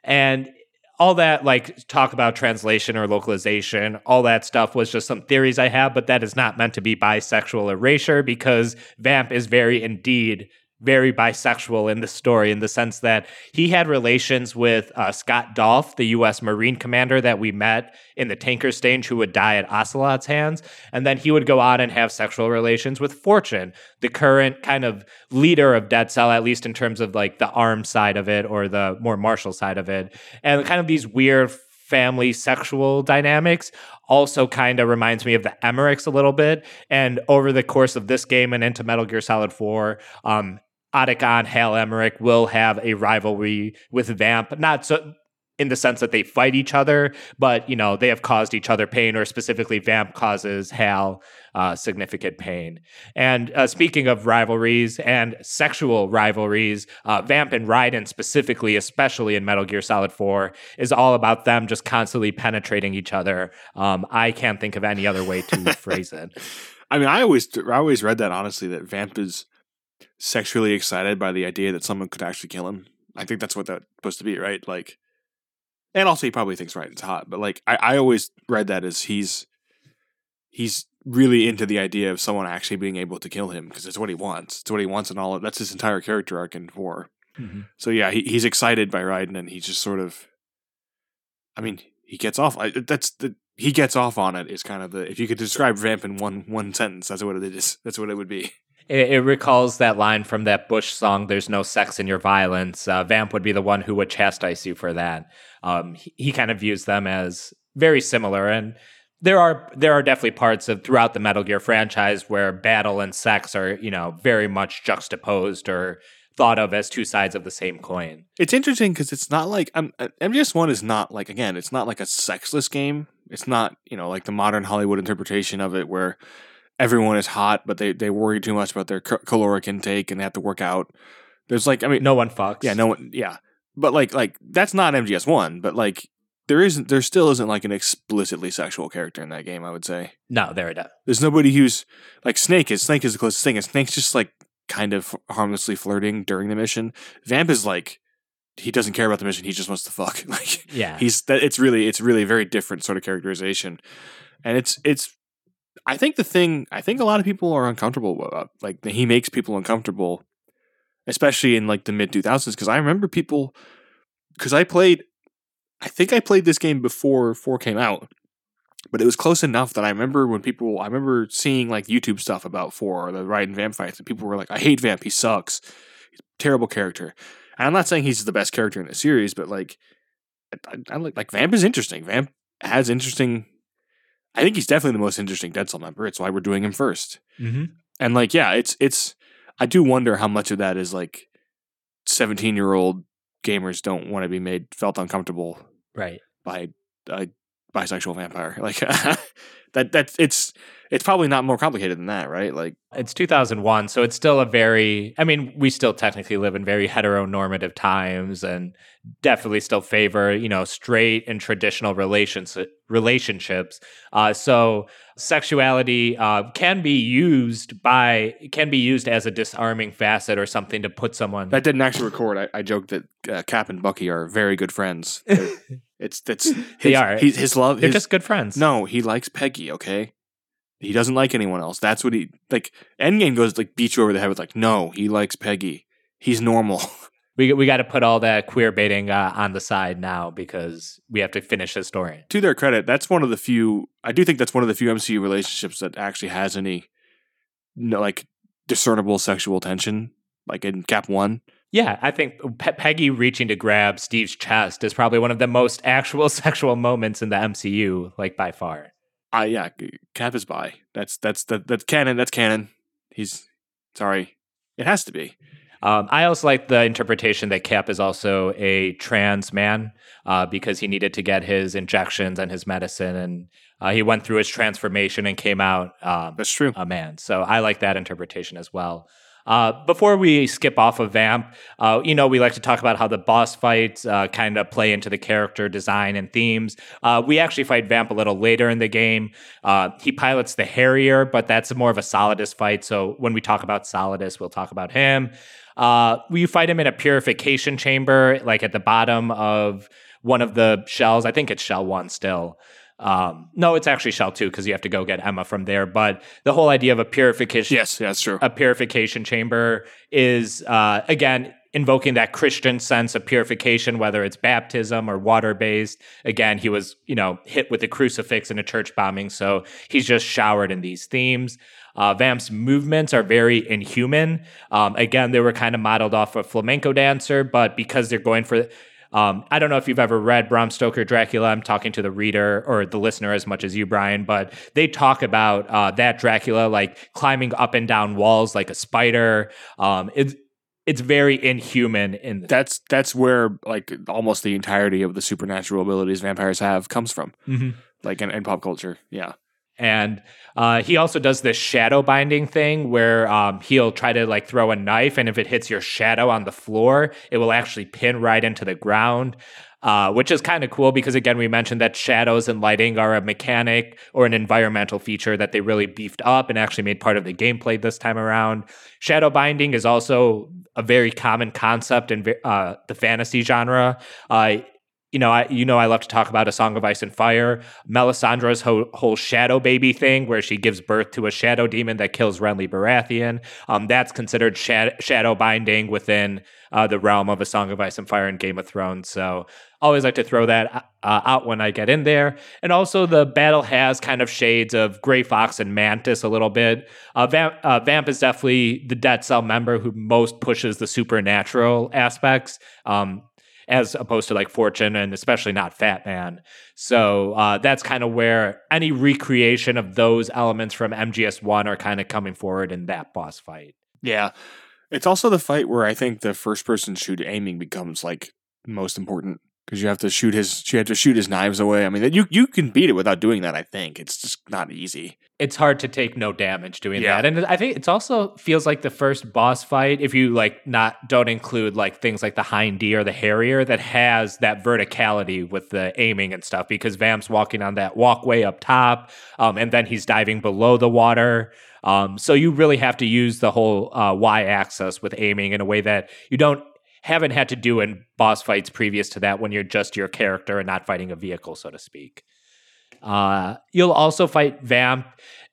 and all that like talk about translation or localization, all that stuff was just some theories I have, but that is not meant to be bisexual erasure because Vamp is very indeed very bisexual in the story in the sense that he had relations with uh, Scott Dolph, the U.S. Marine commander that we met in the tanker stage, who would die at Ocelot's hands. And then he would go on and have sexual relations with Fortune, the current kind of leader of Dead Cell, at least in terms of like the arm side of it or the more martial side of it. And kind of these weird family sexual dynamics also kind of reminds me of the Emmerichs a little bit. And over the course of this game and into Metal Gear Solid 4, um, Otacon, Hal Emmerich will have a rivalry with Vamp, not so in the sense that they fight each other, but you know they have caused each other pain, or specifically Vamp causes Hal uh, significant pain. And uh, speaking of rivalries and sexual rivalries, uh, Vamp and Raiden specifically, especially in Metal Gear Solid Four, is all about them just constantly penetrating each other. Um, I can't think of any other way to [LAUGHS] phrase it. I mean, I always I always read that honestly that Vamp is sexually excited by the idea that someone could actually kill him. I think that's what that's supposed to be, right? Like, and also he probably thinks it's hot, but like I, I always read that as he's he's really into the idea of someone actually being able to kill him because it's what he wants. It's what he wants and all. Of, that's his entire character arc in 4 mm-hmm. So yeah, he, he's excited by Raiden, and he just sort of, I mean, he gets off. I, that's the he gets off on it. Is kind of the if you could describe Vamp in one one sentence, that's what it is. That's what it would be. It, it, recalls that line from that Bush song, There's No Sex in Your Violence. Uh, Vamp would be the one who would chastise you for that. Um, he, he kind of views them as very similar. And there are there are definitely parts of throughout the Metal Gear franchise where battle and sex are, you know, very much juxtaposed or thought of as two sides of the same coin. It's interesting because it's not like um, MGS1 is not like again, it's not like a sexless game. It's not, you know, like the modern Hollywood interpretation of it where everyone is hot, but they they worry too much about their caloric intake and they have to work out. There's like I mean, no one fucks. Yeah, no one. Yeah, but like like that's not MGS one, but like there isn't there still isn't like an explicitly sexual character in that game. I would say no, there it is. There's nobody who's like Snake is. Snake is the closest thing, and Snake's just like kind of harmlessly flirting during the mission. Vamp is like he doesn't care about the mission. He just wants to fuck. [LAUGHS] Like yeah, he's that. It's really it's really a very different sort of characterization, and it's it's I think the thing I think a lot of people are uncomfortable about like he makes people uncomfortable, especially in like the mid two thousands. Because I remember people because I played, I think I played this game before four came out, but it was close enough that I remember when people I remember seeing like YouTube stuff about four or the Raiden Vamp fights, and people were like, "I hate Vamp. He sucks. He's terrible character." And I'm not saying he's the best character in the series, but like, I, I like like Vamp is interesting. Vamp has interesting I think he's definitely the most interesting Dead Cell member. It's why we're doing him 1st mm-hmm. And like, yeah, it's it's. I do wonder how much of that is like seventeen year old gamers don't want to be made felt uncomfortable, right, by a bisexual vampire. [LAUGHS] Like [LAUGHS] that that's it's it's probably not more complicated than that, right? Like It's 2001, so it's still a very, I mean, we still technically live in very heteronormative times and definitely still favor, you know, straight and traditional relations, relationships. Uh, so sexuality uh, can be used by, can be used as a disarming facet or something to put someone. that didn't actually record. I, I joked that uh, Cap and Bucky are very good friends. [LAUGHS] It's that's [LAUGHS] his, They are. His, his love. They're his- just good friends. no. He likes Peggy. Okay. He doesn't like anyone else. That's what he like. Endgame goes like beat you over the head with like, no, he likes Peggy. He's normal. [LAUGHS] We, we got to put all that queer baiting uh, on the side now because we have to finish this story. to their credit, that's one of the few. I do think that's one of the few MCU relationships that actually has any, no, like discernible sexual tension. Like in Cap One, Yeah, I think Pe- Peggy reaching to grab Steve's chest is probably one of the most actual [LAUGHS] sexual moments in the MCU, like by far. I yeah, Cap is by. That's that's that that's canon. That's canon. He's sorry. It has to be. Um, I also like the interpretation that Cap is also a trans man uh, because he needed to get his injections and his medicine, and uh, he went through his transformation and came out um, That's true. a man. So I like that interpretation as well. Uh, before we skip off of Vamp, uh, you know, we like to talk about how the boss fights uh, kind of play into the character design and themes. Uh, we actually fight Vamp a little later in the game. Uh, he pilots the Harrier, but that's more of a Solidus fight. So when we talk about Solidus, we'll talk about him. Uh, we fight him in a purification chamber, like at the bottom of one of the shells. I think it's shell one still. Um, no, it's actually shell two because you have to go get Emma from there. But the whole idea of a purification, Yes, yeah, that's true. a purification chamber is uh, again invoking that Christian sense of purification, whether it's baptism or water based. Again, he was you know hit with a crucifix in a church bombing, so he's just showered in these themes. Uh, Vamp's movements are very inhuman. Um, again, they were kind of modeled off a flamenco dancer, but because they're going for um, I don't know if you've ever read Bram Stoker Dracula. I'm talking to the reader or the listener as much as you, Brian, but they talk about uh, that Dracula like climbing up and down walls like a spider. Um, it's it's very inhuman in That's that's where like almost the entirety of the supernatural abilities vampires have comes from. Mhm. Like in, in pop culture. Yeah. And uh, he also does this shadow binding thing where um, he'll try to like throw a knife, and if it hits your shadow on the floor, it will actually pin right into the ground. Uh, which is kind of cool because again we mentioned that shadows and lighting are a mechanic or an environmental feature that they really beefed up and actually made part of the gameplay this time around. Shadow binding is also a very common concept in uh, the fantasy genre. Uh, you know, I you know I love to talk about a Song of Ice and Fire. Melisandre's whole, whole shadow baby thing, where she gives birth to a shadow demon that kills Renly Baratheon. Um, that's considered shad- shadow binding within uh, the realm of a Song of Ice and Fire and Game of Thrones. So always like to throw that uh, out when I get in there. And also, the battle has kind of shades of Grey Fox and Mantis a little bit. Uh, Vamp, uh, Vamp is definitely the Dead Cell member who most pushes the supernatural aspects. Um, as opposed to like Fortune and especially not Fat Man. So uh, that's kind of where any recreation of those elements from MGS1 are kind of coming forward in that boss fight. Yeah. It's also the fight where I think the first person shoot aiming becomes like most important because you have to shoot his you have to shoot his knives away. I mean, you you can beat it without doing that. I think it's just not easy. It's hard to take no damage doing Yeah. that. And I think it's also feels like the first boss fight, if you like not don't include like things like the Hind D or the Harrier, that has that verticality with the aiming and stuff, because Vamp's walking on that walkway up top, um, and then he's diving below the water. Um, so you really have to use the whole uh, Y axis with aiming in a way that you don't haven't had to do in boss fights previous to that when you're just your character and not fighting a vehicle, so to speak. Uh, you'll also fight Vamp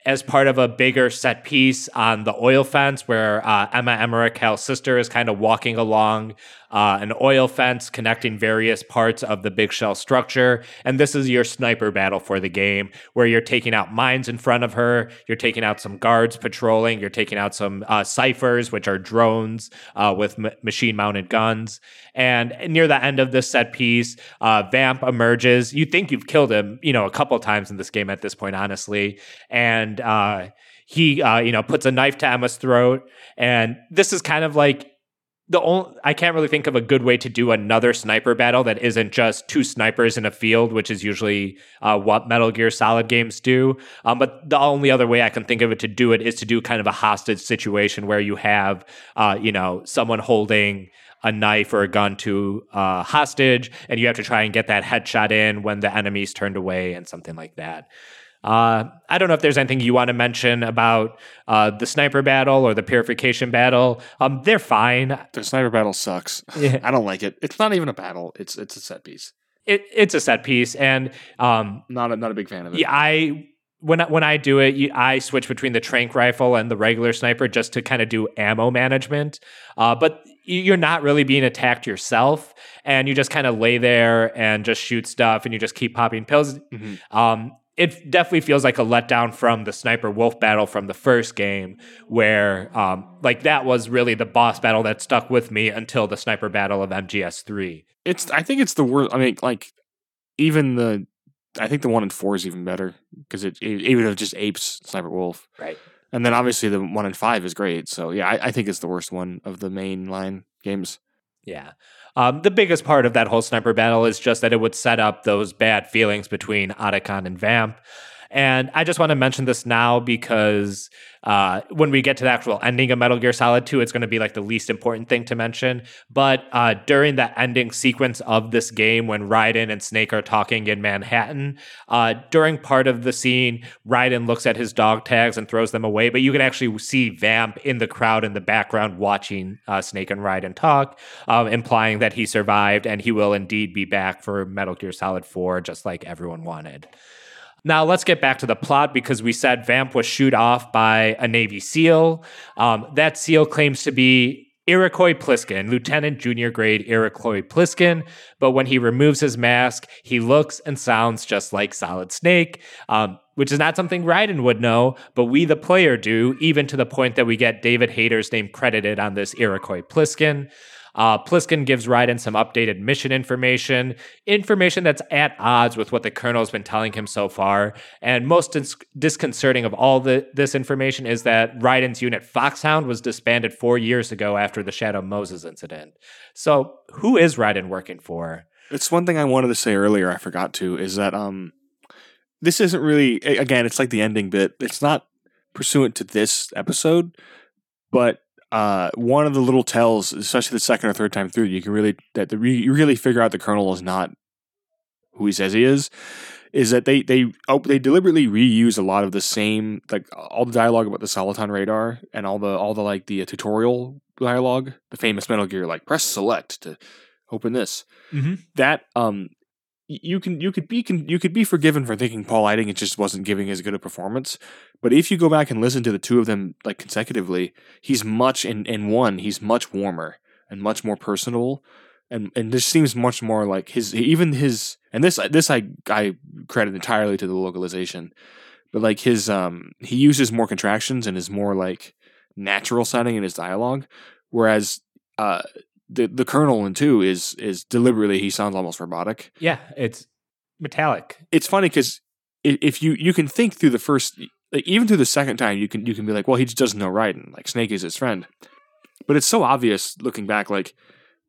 as part of a bigger set piece on the oil fence where uh, Emma Emmerich, sister, is kind of walking along uh, an oil fence connecting various parts of the big shell structure. And this is your sniper battle for the game where you're taking out mines in front of her, you're taking out some guards patrolling, you're taking out some uh, ciphers, which are drones uh, with m- machine mounted guns. And near the end of this set piece, uh, Vamp emerges. You think you've killed him, you know, a couple times in this game at this point, honestly. And uh, he, uh, you know, puts a knife to Emma's throat. And this is kind of like the only I can't really think of a good way to do another sniper battle that isn't just two snipers in a field, which is usually uh, what Metal Gear Solid games do. Um, but the only other way I can think of it to do it is to do kind of a hostage situation where you have, uh, you know, someone holding a knife or a gun to uh, hostage, and you have to try and get that headshot in when the enemy's turned away and something like that. Uh, I don't know if there's anything you want to mention about uh, the sniper battle or the purification battle. Um, they're fine. The sniper battle sucks. Yeah. [LAUGHS] I don't like it. It's not even a battle. It's it's a set piece. It, it's a set piece, and um, Not a, not a big fan of it. yeah, I when I, when I do it, you, I switch between the trank rifle and the regular sniper just to kind of do ammo management. Uh, but you- you're not really being attacked yourself, and you just kind of lay there and just shoot stuff, and you just keep popping pills. Mhm. Um, it definitely feels like a letdown from the sniper wolf battle from the first game, where um, like that was really the boss battle that stuck with me until the sniper battle of MGS three. It's I think it's the worst. I mean, like even the I think the one in four is even better because it, it even if just apes Sniper Wolf, Right. and then obviously the one in five is great. So yeah, I, I think it's the worst one of the main line games. Yeah. Um, the biggest part of that whole sniper battle is just that it would set up those bad feelings between Otacon and Vamp. And I just want to mention this now because uh, when we get to the actual ending of Metal Gear Solid 2, it's going to be like the least important thing to mention. But uh, during the ending sequence of this game, when Raiden and Snake are talking in Manhattan, uh, during part of the scene, Raiden looks at his dog tags and throws them away. But you can actually see Vamp in the crowd in the background watching uh, Snake and Raiden talk, um, implying that he survived and he will indeed be back for Metal Gear Solid 4, just like everyone wanted. Now let's get back to the plot because we said Vamp was shoot off by a Navy SEAL. Um, that SEAL claims to be Iroquois Pliskin, Lieutenant Junior Grade Iroquois Pliskin. But when he removes his mask, he looks and sounds just like Solid Snake, um, which is not something Raiden would know, but we, the player, do, even to the point that we get David Hayter's name credited on this Iroquois Pliskin. Uh, Pliskin gives Raiden some updated mission information, information that's at odds with what the colonel's been telling him so far. And most dis- disconcerting of all the, this information is that Raiden's unit Foxhound was disbanded four years ago after the Shadow Moses incident. So, who is Raiden working for? It's one thing I wanted to say earlier. I forgot to is that um, this isn't really again. It's like the ending bit. It's not pursuant to this episode, but uh, one of the little tells, especially the second or third time through, you can really that the you really figure out the colonel is not who he says he is. Is that they they oh, they deliberately reuse a lot of the same like all the dialogue about the Soliton radar and all the all the like the uh, tutorial dialogue, the famous Metal Gear like press select to open this Mm-hmm. that um you can you could be you could be forgiven for thinking Paul Eiding just wasn't giving as good a performance, but if you go back and listen to the two of them like consecutively, he's much in in one he's much warmer and much more personable, and and this seems much more like his even his and this this I I credit entirely to the localization, but like his um he uses more contractions and is more like natural sounding in his dialogue, whereas uh the the Colonel in two is is deliberately he sounds almost robotic. Yeah, it's metallic. It's funny because if you you can think through the first like even through the second time you can you can be like well he just doesn't know Raiden like Snake is his friend, but it's so obvious looking back like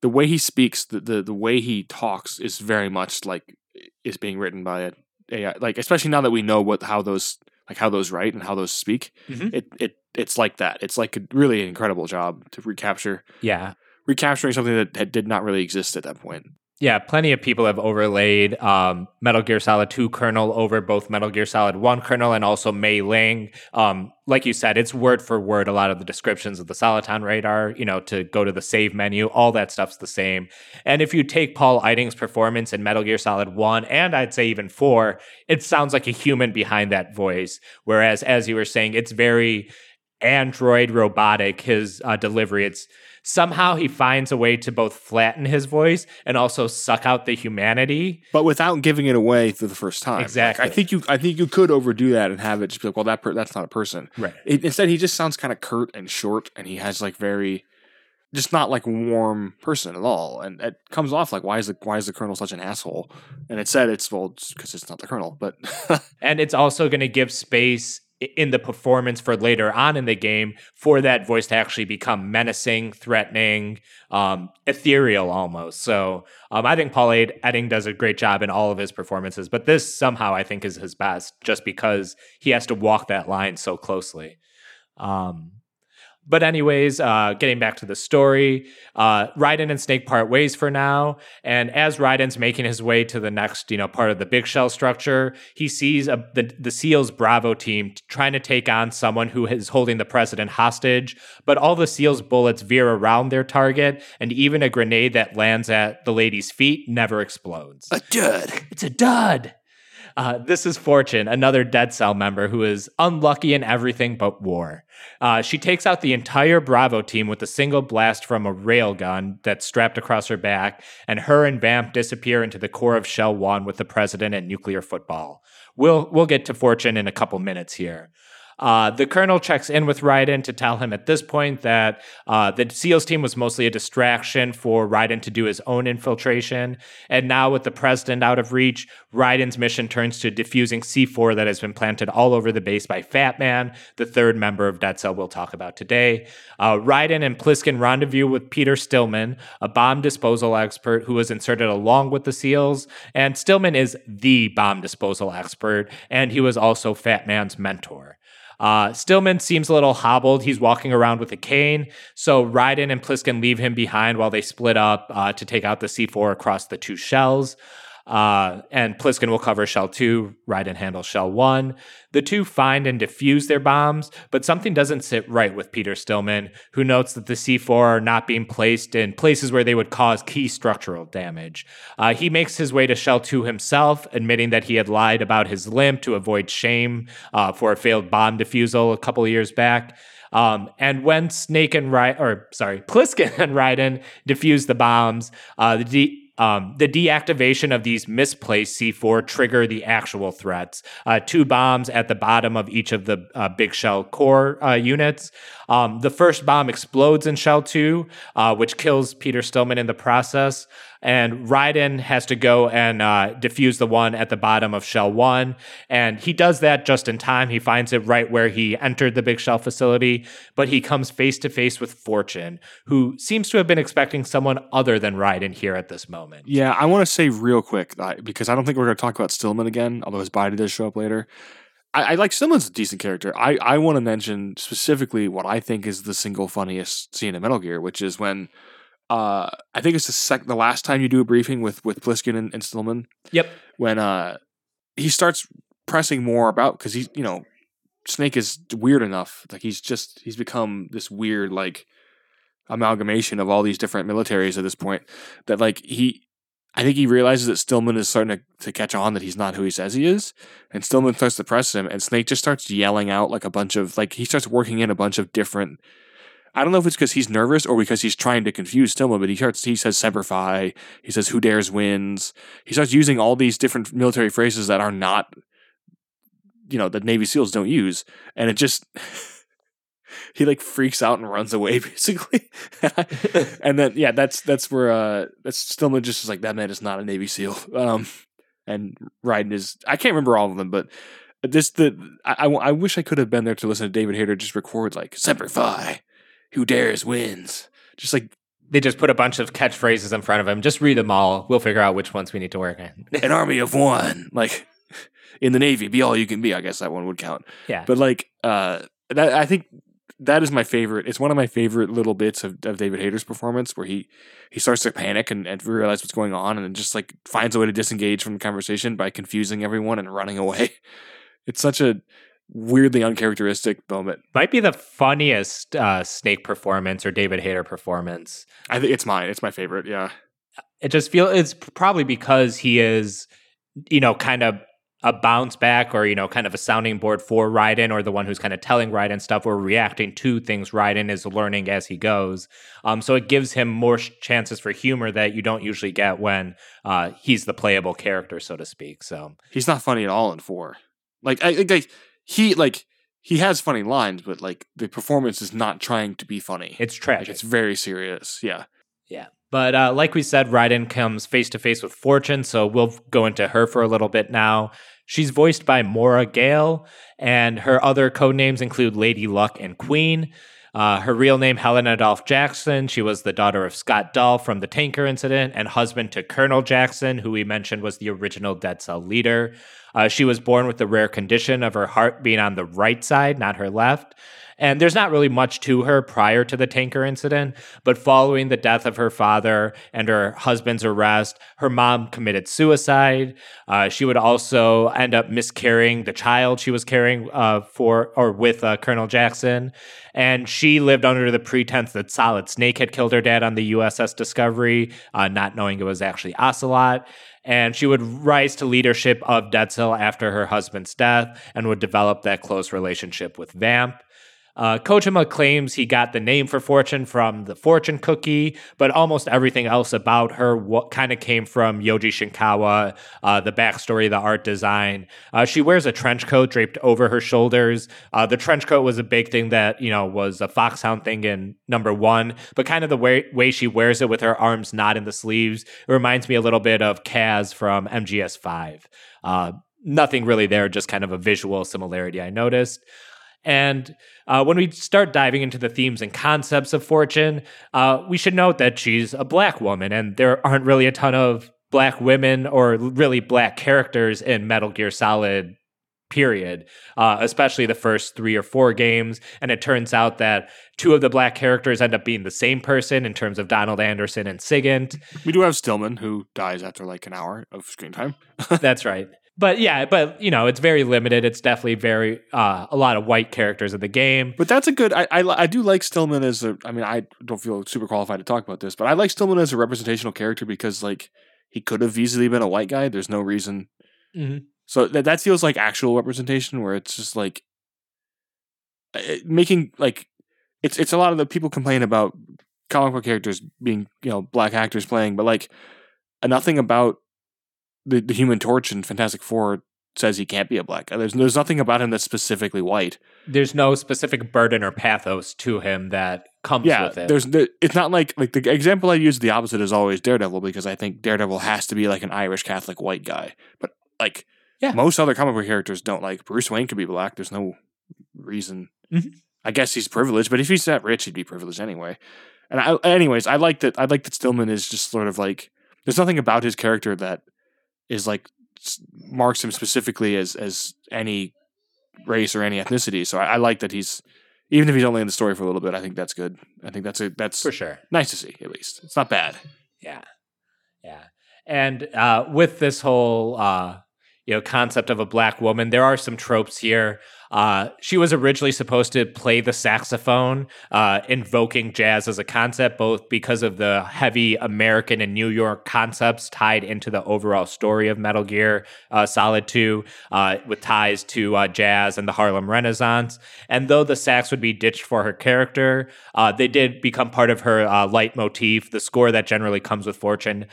the way he speaks the the, the way he talks is very much like is being written by a AI like especially now that we know what how those like how those write and how those speak Mhm. it it it's like that it's like a really incredible job to recapture Yeah. recapturing something that, that did not really exist at that point. Yeah, plenty of people have overlaid um, Metal Gear Solid 2 colonel over both Metal Gear Solid 1 colonel and also Mei Ling. Um, like you said, it's word for word a lot of the descriptions of the Soliton radar, you know, to go to the save menu, all that stuff's the same. And if you take Paul Eiding's performance in Metal Gear Solid 1 and I'd say even 4, it sounds like a human behind that voice. Whereas, as you were saying, it's very android robotic, his uh, delivery. It's somehow he finds a way to both flatten his voice and also suck out the humanity. But without giving it away for the first time. Like, Exactly. I think you I think you could overdo that and have it just be like, well, that per- that's not a person. Right. It, instead, he just sounds kind of curt and short, and he has like very, just not like warm person at all. And it comes off like, why is the why is the colonel such an asshole? And it said it's well because it's not the colonel, but [LAUGHS] And it's also going to give space in the performance for later on in the game for that voice to actually become menacing, threatening, um, ethereal almost. So um, I think Paul Eiding does a great job in all of his performances, but this somehow I think is his best just because he has to walk that line so closely. Um, but anyways, uh, getting back to the story, uh, Raiden and Snake part ways for now, and as Raiden's making his way to the next, you know, part of the big shell structure, he sees a, the the Seals Bravo team trying to take on someone who is holding the president hostage. But all the Seals bullets veer around their target, and even a grenade that lands at the lady's feet never explodes. A dud. It's a dud. Uh, this is Fortune, another Dead Cell member who is unlucky in everything but war. Uh, she takes out the entire Bravo team with a single blast from a railgun that's strapped across her back, and her and Vamp disappear into the core of Shell 1 with the president and nuclear football. We'll, we'll get to Fortune in a couple minutes here. Uh, the colonel checks in with Raiden to tell him at this point that uh, the SEALs team was mostly a distraction for Raiden to do his own infiltration. And now, with the president out of reach, Raiden's mission turns to defusing C4 that has been planted all over the base by Fat Man, the third member of Dead Cell we'll talk about today. Uh, Raiden and Pliskin rendezvous with Peter Stillman, a bomb disposal expert who was inserted along with the SEALs. And Stillman is the bomb disposal expert, and he was also Fat Man's mentor. Uh, Stillman seems a little hobbled. He's walking around with a cane. So Raiden and Pliskin leave him behind while they split up uh, to take out the C4 across the two shells. Uh, and Pliskin will cover shell two, Raiden handles shell one. The two find and defuse their bombs, but something doesn't sit right with Peter Stillman, who notes that the C4 are not being placed in places where they would cause key structural damage. Uh, he makes his way to shell two himself, admitting that he had lied about his limp to avoid shame uh, for a failed bomb defusal a couple of years back. Um, and when Snake and Raiden, or sorry, Pliskin [LAUGHS] and Raiden defuse the bombs, uh, the um, the deactivation of these misplaced C4 trigger the actual threats. Uh, two bombs at the bottom of each of the uh, big shell core uh, units. Um, the first bomb explodes in shell two, uh, which kills Peter Stillman in the process and Raiden has to go and uh, defuse the one at the bottom of shell one. And he does that just in time. He finds it right where he entered the big shell facility, but he comes face to face with Fortune, who seems to have been expecting someone other than Raiden here at this moment. Yeah, I want to say real quick because I don't think we're going to talk about Stillman again, although his body does show up later. I, I, like Stillman's a decent character. I, I want to mention specifically what I think is the single funniest scene in Metal Gear, which is when uh, I think it's the sec- the last time you do a briefing with with Pliskin and, and Stillman. Yep. When uh, he starts pressing more about because he's you know Snake is weird enough. Like he's just he's become this weird like amalgamation of all these different militaries at this point. That like he, I think he realizes that Stillman is starting to, to catch on that he's not who he says he is, and Stillman starts to press him, and Snake just starts yelling out like a bunch of like he starts working in a bunch of different I don't know if it's because he's nervous or because he's trying to confuse Stillman, but he starts he says Semper Fi, he says Who dares wins. He starts using all these different military phrases that are not you know, that Navy SEALs don't use. And it just [LAUGHS] he like freaks out and runs away [LAUGHS] basically. [LAUGHS] and then yeah, that's that's where uh that's Stillman just is like that man is not a Navy SEAL. [LAUGHS] Um and Raiden is I can't remember all of them, but this the I, I, I wish I could have been there to listen to David Hayter just record like Semper Fi who dares wins. Just like they just put a bunch of catchphrases in front of him. Just read them all. We'll figure out which ones we need to work on. an army of one, like in the Navy, be all you can be. I guess that one would count. Yeah, but like, uh, that I think that is my favorite. It's one of my favorite little bits of, of David Hayter's performance where he he starts to panic and, and realize what's going on and just like finds a way to disengage from the conversation by confusing everyone and running away. [LAUGHS] It's such a weirdly uncharacteristic moment. Might be the funniest uh, Snake performance or David Hayter performance. I think it's mine. It's my favorite. Yeah. It just feels it's probably because he is, you know, kind of a bounce back or you know kind of a sounding board for Raiden or the one who's kind of telling Raiden stuff or reacting to things Raiden is learning as he goes. Um, so it gives him more sh- chances for humor that you don't usually get when uh, he's the playable character, so to speak. So he's not funny at all in four. Like I like he like he has funny lines, but like the performance is not trying to be funny. It's tragic. Like, it's very serious. Yeah. Yeah. But uh, like we said, Raiden comes face to face with Fortune, so we'll go into her for a little bit now. She's voiced by Moira Gale, and her other code names include Lady Luck and Queen. Uh, her real name, Helena Dolph Jackson. She was the daughter of Scott Dolph from the tanker incident and husband to Colonel Jackson, who we mentioned was the original Dead Cell leader. Uh, she was born with the rare condition of her heart being on the right side, not her left. And there's not really much to her prior to the tanker incident, but following the death of her father and her husband's arrest, her mom committed suicide. Uh, she would also end up miscarrying the child she was carrying uh, for or with uh, Colonel Jackson. And she lived under the pretense that Solid Snake had killed her dad on the USS Discovery, uh, not knowing it was actually Ocelot and she would rise to leadership of Dead Cell after her husband's death and would develop that close relationship with Vamp. Uh, Kojima claims he got the name for Fortune from the fortune cookie, but almost everything else about her what kind of came from Yoji Shinkawa, uh, the backstory, the art design. Uh, she wears a trench coat draped over her shoulders. Uh, the trench coat was a big thing that you know was a Foxhound thing in number one, but kind of the way way she wears it with her arms not in the sleeves, it reminds me a little bit of Kaz from MGS Five. Uh, nothing really there, just kind of a visual similarity I noticed. And uh, when we start diving into the themes and concepts of Fortune, uh, we should note that she's a black woman, and there aren't really a ton of black women or really black characters in Metal Gear Solid. Period, uh, especially the first three or four games. And it turns out that two of the black characters end up being the same person in terms of Donald Anderson and Sigint. We do have Stillman, who dies after like an hour of screen time. [LAUGHS] That's right but yeah, but you know, it's very limited. It's definitely very uh, a lot of white characters in the game. But that's a good. I, I, I do like Stillman as a. I mean, I don't feel super qualified to talk about this, but I like Stillman as a representational character because like he could have easily been a white guy. There's no reason. Mm-hmm. So that that feels like actual representation, where it's just like making like it's it's a lot of the people complain about comic book characters being you know black actors playing, but like nothing about the, the Human Torch and Fantastic Four says he can't be a black guy. There's there's nothing about him that's specifically white. There's no specific burden or pathos to him that comes yeah, with it. There's the, it's not like like the example I use the opposite is always Daredevil because I think Daredevil has to be like an Irish Catholic white guy. But like yeah. most other comic book characters don't like Bruce Wayne could be black. There's no reason. Mm-hmm. I guess he's privileged, but if he's that rich, he'd be privileged anyway. And I, anyways, I like that. I like that Stillman is just sort of like there's nothing about his character that is like marks him specifically as as any race or any ethnicity. So I, I, like that he's even if he's only in the story for a little bit. I think that's good. I think that's a that's for sure nice to see. At least it's not bad. Yeah, yeah. And uh, with this whole uh, you know concept of a black woman, there are some tropes here uh, she was originally supposed to play the saxophone, uh, invoking jazz as a concept, both because of the heavy American and New York concepts tied into the overall story of Metal Gear uh, Solid 2, uh, with ties to uh, jazz and the Harlem Renaissance. And though the sax would be ditched for her character, uh, they did become part of her leitmotif. The score that generally comes with Fortune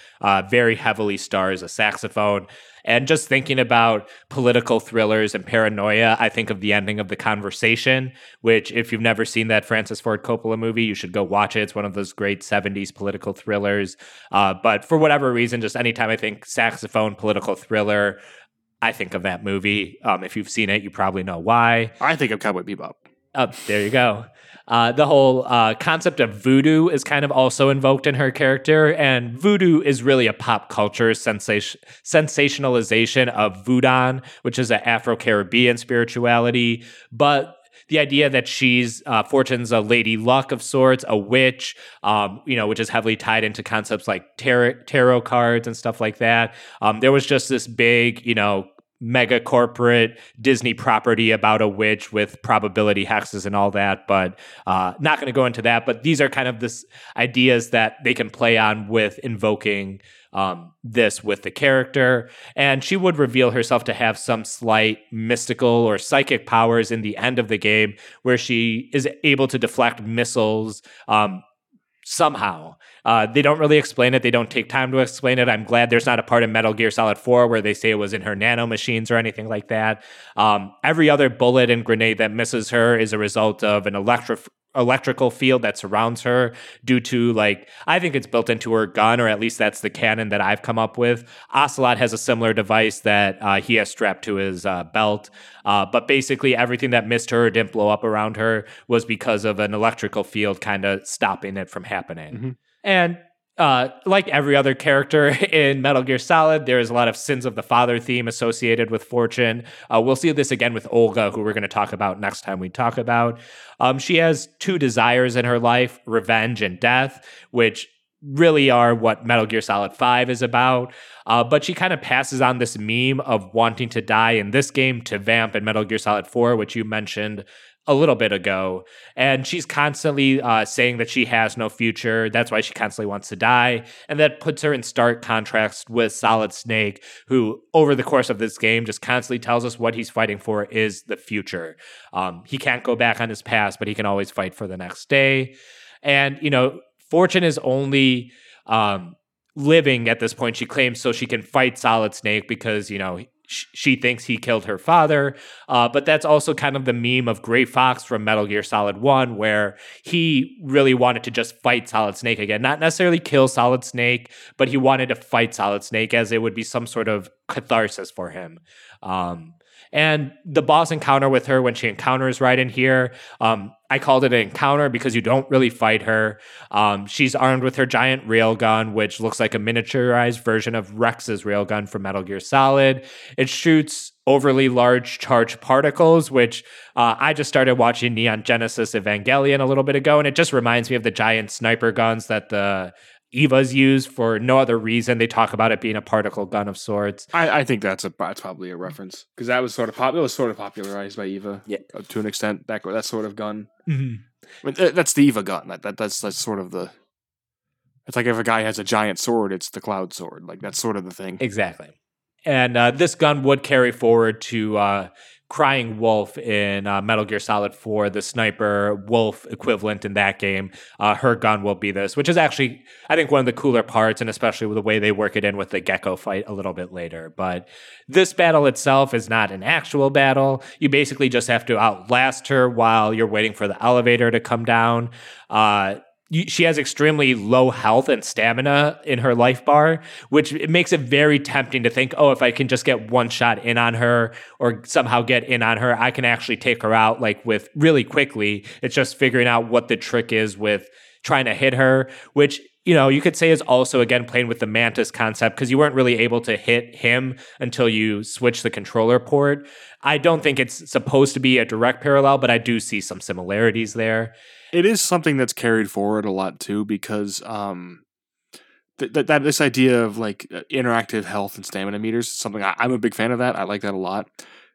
very heavily stars a saxophone. And just thinking about political thrillers and paranoia, I think of the ending of The Conversation, which, if you've never seen that Francis Ford Coppola movie, you should go watch it. It's one of those great 70s political thrillers. Uh, but for whatever reason, just anytime I think saxophone political thriller, I think of that movie. Um, if you've seen it, you probably know why. I think of Cowboy Bebop. Oh, there you go. Uh, the whole uh, concept of voodoo is kind of also invoked in her character, and voodoo is really a pop culture sensation- sensationalization of voodoo, which is an Afro Caribbean spirituality. But the idea that she's uh, Fortune's a lady luck of sorts, a witch, um, you know, which is heavily tied into concepts like tarot, tarot cards and stuff like that. Um, there was just this big, you know, mega corporate Disney property about a witch with probability hexes and all that, but uh, not going to go into that. But these are kind of this ideas that they can play on with invoking um, this with the character. And she would reveal herself to have some slight mystical or psychic powers in the end of the game, where she is able to deflect missiles um, somehow. Uh, they don't really explain it. They don't take time to explain it. I'm glad there's not a part of Metal Gear Solid 4 where they say it was in her nano machines or anything like that. Um, every other bullet and grenade that misses her is a result of an electro- electrical field that surrounds her due to like I think it's built into her gun or at least that's the canon that I've come up with. Ocelot has a similar device that uh, he has strapped to his uh, belt, uh, but basically everything that missed her or didn't blow up around her was because of an electrical field kind of stopping it from happening. Mhm. And uh, like every other character [LAUGHS] in Metal Gear Solid, there is a lot of sins of the father theme associated with Fortune. Uh, we'll see this again with Olga, who we're going to talk about next time we talk about. Um, she has two desires in her life revenge and death, which really are what Metal Gear Solid 5 is about. Uh, but she kind of passes on this meme of wanting to die in this game to Vamp in Metal Gear Solid 4, which you mentioned a little bit ago. And she's constantly uh, saying that she has no future. That's why she constantly wants to die. And that puts her in stark contrast with Solid Snake, who, over the course of this game, just constantly tells us what he's fighting for is the future. Um, he can't go back on his past, but he can always fight for the next day. And, you know, Fortune is only um, living at this point, she claims, so she can fight Solid Snake because, you know, she thinks he killed her father. Uh, but that's also kind of the meme of Gray Fox from Metal Gear Solid 1, where he really wanted to just fight Solid Snake again. Not necessarily kill Solid Snake, but he wanted to fight Solid Snake as it would be some sort of catharsis for him. Um, and the boss encounter with her when she encounters right in here, um, I called it an encounter because you don't really fight her. Um, she's armed with her giant railgun, which looks like a miniaturized version of Rex's railgun from Metal Gear Solid. It shoots overly large charged particles, which uh, I just started watching Neon Genesis Evangelion a little bit ago, and it just reminds me of the giant sniper guns that the Evas used for no other reason. They talk about it being a particle gun of sorts. I, I think that's a that's probably a reference because that was sort of pop. It was sort of popularized by Eva, Yeah. uh, to an extent. That that sort of gun. I mean, th- that's the Eva gun. That, that that's that's sort of the. It's like if a guy has a giant sword, it's the cloud sword. Like that's sort of the thing. Exactly. And uh, this gun would carry forward to uh, Crying Wolf in uh, Metal Gear Solid 4, the sniper wolf equivalent in that game. Uh, her gun will be this, which is actually, I think, one of the cooler parts, and especially with the way they work it in with the Gecko fight a little bit later. But this battle itself is not an actual battle. You basically just have to outlast her while you're waiting for the elevator to come down. Uh, she has extremely low health and stamina in her life bar, which it makes it very tempting to think, oh, if I can just get one shot in on her or somehow get in on her, I can actually take her out like with really quickly. It's just figuring out what the trick is with trying to hit her, which you know, you could say is also again playing with the Mantis concept because you weren't really able to hit him until you switch the controller port. I don't think it's supposed to be a direct parallel, but I do see some similarities there. It is something that's carried forward a lot too, because um, th- th- that this idea of like uh, interactive health and stamina meters is something I- I'm a big fan of. That I like that a lot.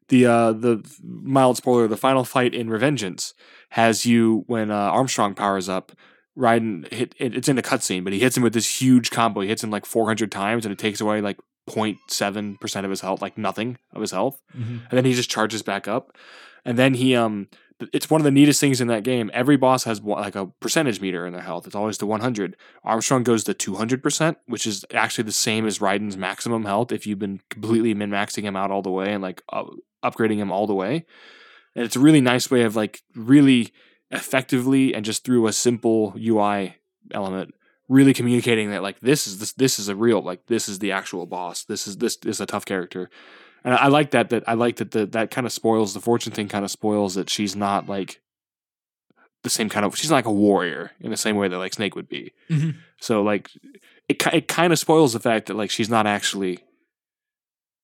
The uh, the mild spoiler, the final fight in Revengeance has you when uh, Armstrong powers up. Raiden hit it's in a cutscene, but he hits him with this huge combo. He hits him like 400 times, and it takes away like 0.7 percent of his health, like nothing of his health. And then he just charges back up. And then he um it's one of the neatest things in that game. Every boss has like a percentage meter in their health. It's always to 100 armstrong goes to 200% which is actually the same as Raiden's maximum health if you've been completely min-maxing him out all the way and like up- upgrading him all the way. And it's a really nice way of like really effectively and just through a simple ui element really communicating that like this is this this is a real like this is the actual boss this is this is a tough character and I, I like that. That I like that. The, that kind of spoils the fortune thing. Kind of spoils that she's not like the same kind of. She's not like a warrior in the same way that like Snake would be. Mhm. So like it. It kind of spoils the fact that like she's not actually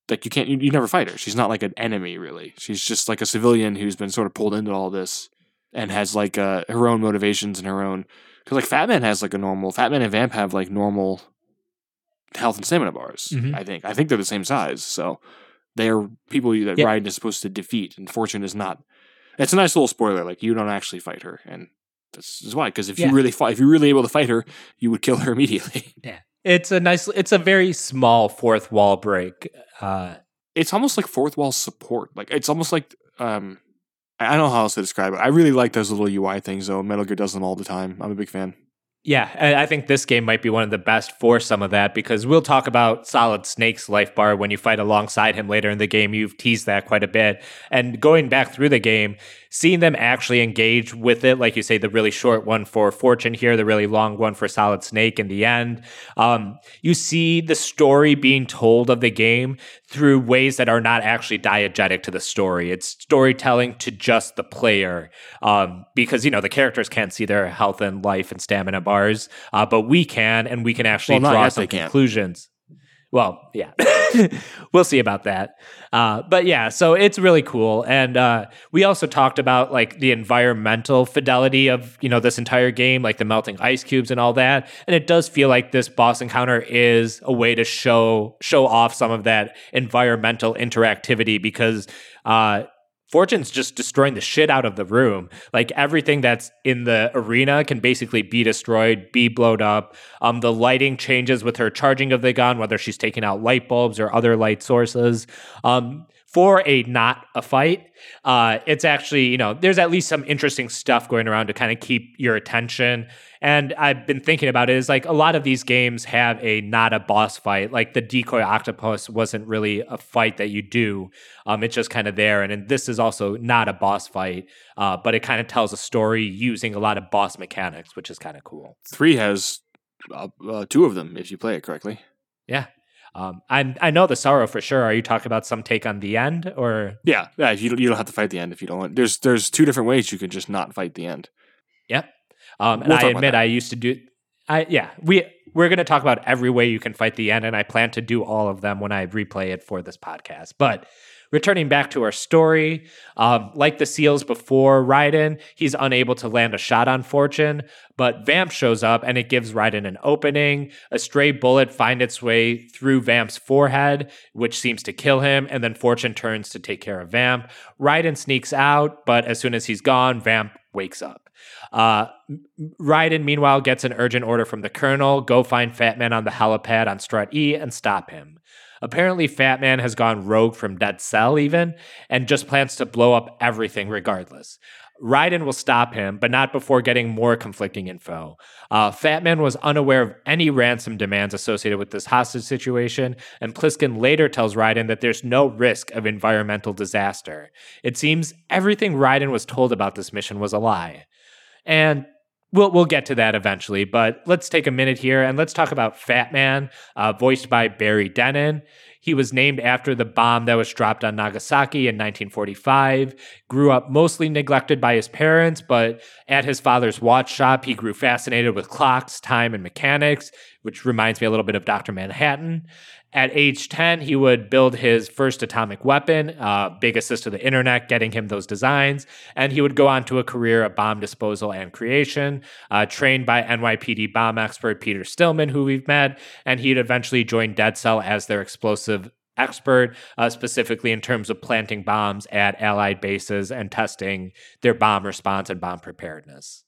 like you can't. You, you never fight her. She's not like an enemy really. She's just like a civilian who's been sort of pulled into all this and has like uh, her own motivations and her own. Because like Fat Man has like a normal. Fat Man and Vamp have like normal health and stamina bars. Mhm. I think. I think they're the same size. So they are people that Yeah. Raiden is supposed to defeat, and Fortune is not. It's a nice little spoiler. Like you don't actually fight her, and this is why. Because if Yeah. you really fight, if you're really able to fight her, you would kill her [LAUGHS] immediately. Yeah, It's a nice, it's a very small fourth wall break. Uh, It's almost like fourth wall support. Like it's almost like um, I don't know how else to describe it. I really like those little UI things though. Metal Gear does them all the time. I'm a big fan. Yeah, I think this game might be one of the best for some of that because we'll talk about Solid Snake's life bar when you fight alongside him later in the game. You've teased that quite a bit. And going back through the game, seeing them actually engage with it, like you say, the really short one for Fortune here, the really long one for Solid Snake in the end, um, you see the story being told of the game through ways that are not actually diegetic to the story. It's storytelling to just the player um, because, you know, the characters can't see their health and life and stamina bars, uh, but we can, and we can actually Well, draw some conclusions. Well, yeah, [LAUGHS] we'll see about that. Uh, but yeah, so it's really cool, and uh, we also talked about like the environmental fidelity of you know this entire game, like the melting ice cubes and all that. And it does feel like this boss encounter is a way to show show off some of that environmental interactivity because. Uh, Fortune's just destroying the shit out of the room. Like everything that's in the arena can basically be destroyed, be blown up. Um, the lighting changes with her charging of the gun, whether she's taking out light bulbs or other light sources. Um, for a not a fight, uh, it's actually you know there's at least some interesting stuff going around to kind of keep your attention. And I've been thinking about it is like a lot of these games have a not a boss fight. Like the decoy octopus wasn't really a fight that you do. Um, it's just kind of there. And, and this is also not a boss fight, uh, but it kind of tells a story using a lot of boss mechanics, which is kind of cool. Three has uh, uh, two of them if you play it correctly. Yeah. Um, I I know the sorrow for sure. Are you talking about some take on the end or? Yeah, yeah. You don't, you don't have to fight the end if you don't want. There's there's two different ways you can just not fight the end. Yep. Um, and We'll I admit. I used to do. I yeah we we're going to talk about every way you can fight the end, and I plan to do all of them when I replay it for this podcast. But returning back to our story, um, like the seals before Raiden, he's unable to land a shot on Fortune, but Vamp shows up and it gives Raiden an opening. A stray bullet finds its way through Vamp's forehead, which seems to kill him, and then Fortune turns to take care of Vamp. Raiden sneaks out, but as soon as he's gone, Vamp wakes up. Uh, Raiden, meanwhile, gets an urgent order from the colonel go find Fat Man on the helipad on Strut E and stop him. Apparently, Fat Man has gone rogue from Dead Cell, even, and just plans to blow up everything regardless. Raiden will stop him, but not before getting more conflicting info. Uh, Fat Man was unaware of any ransom demands associated with this hostage situation, and Pliskin later tells Raiden that there's no risk of environmental disaster. It seems everything Raiden was told about this mission was a lie. And we'll we'll get to that eventually, but let's take a minute here and let's talk about Fat Man, uh, voiced by Barry Dennen. He was named after the bomb that was dropped on Nagasaki in 1945. Grew up mostly neglected by his parents, but at his father's watch shop, he grew fascinated with clocks, time, and mechanics, which reminds me a little bit of Dr. Manhattan. At age 10, he would build his first atomic weapon, uh, big assist to the internet, getting him those designs. And he would go on to a career of bomb disposal and creation, uh, trained by NYPD bomb expert Peter Stillman, who we've met. And he'd eventually join Dead Cell as their explosive expert, uh, specifically in terms of planting bombs at Allied bases and testing their bomb response and bomb preparedness.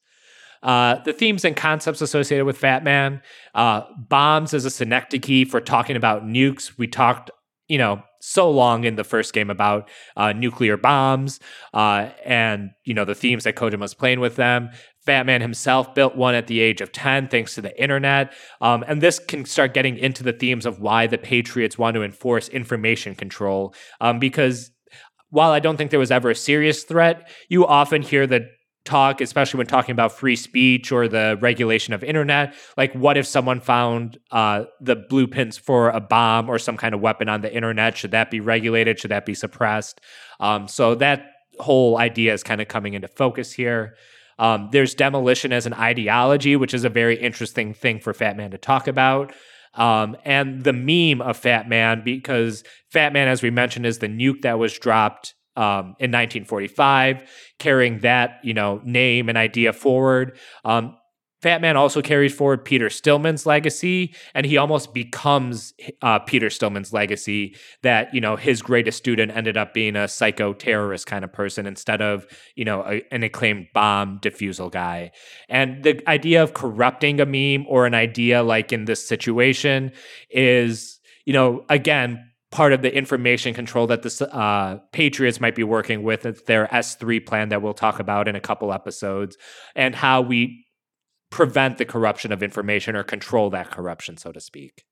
Uh, the themes and concepts associated with Fat Man, uh, bombs as a synecdoche for talking about nukes. We talked, you know, so long in the first game about uh, nuclear bombs uh, and, you know, the themes that Kojima was playing with them. Fat Man himself built one at the age of 10 thanks to the internet. Um, and this can start getting into the themes of why the Patriots want to enforce information control. Um, because while I don't think there was ever a serious threat, you often hear the talk, especially when talking about free speech or the regulation of internet. Like, what if someone found uh, the blueprints for a bomb or some kind of weapon on the internet? Should that be regulated? Should that be suppressed? Um, so that whole idea is kind of coming into focus here. Um, there's demolition as an ideology, which is a very interesting thing for Fat Man to talk about. Um, and the meme of Fat Man, because Fat Man, as we mentioned, is the nuke that was dropped um, in 1945, carrying that you know name and idea forward. Um, Fat Man also carries forward Peter Stillman's legacy, and he almost becomes uh, Peter Stillman's legacy. That you know his greatest student ended up being a psycho terrorist kind of person instead of you know a, an acclaimed bomb defusal guy. And the idea of corrupting a meme or an idea like in this situation is you know again part of the information control that the uh, Patriots might be working with. Their S3 plan that we'll talk about in a couple episodes, and how we prevent the corruption of information or control that corruption, so to speak.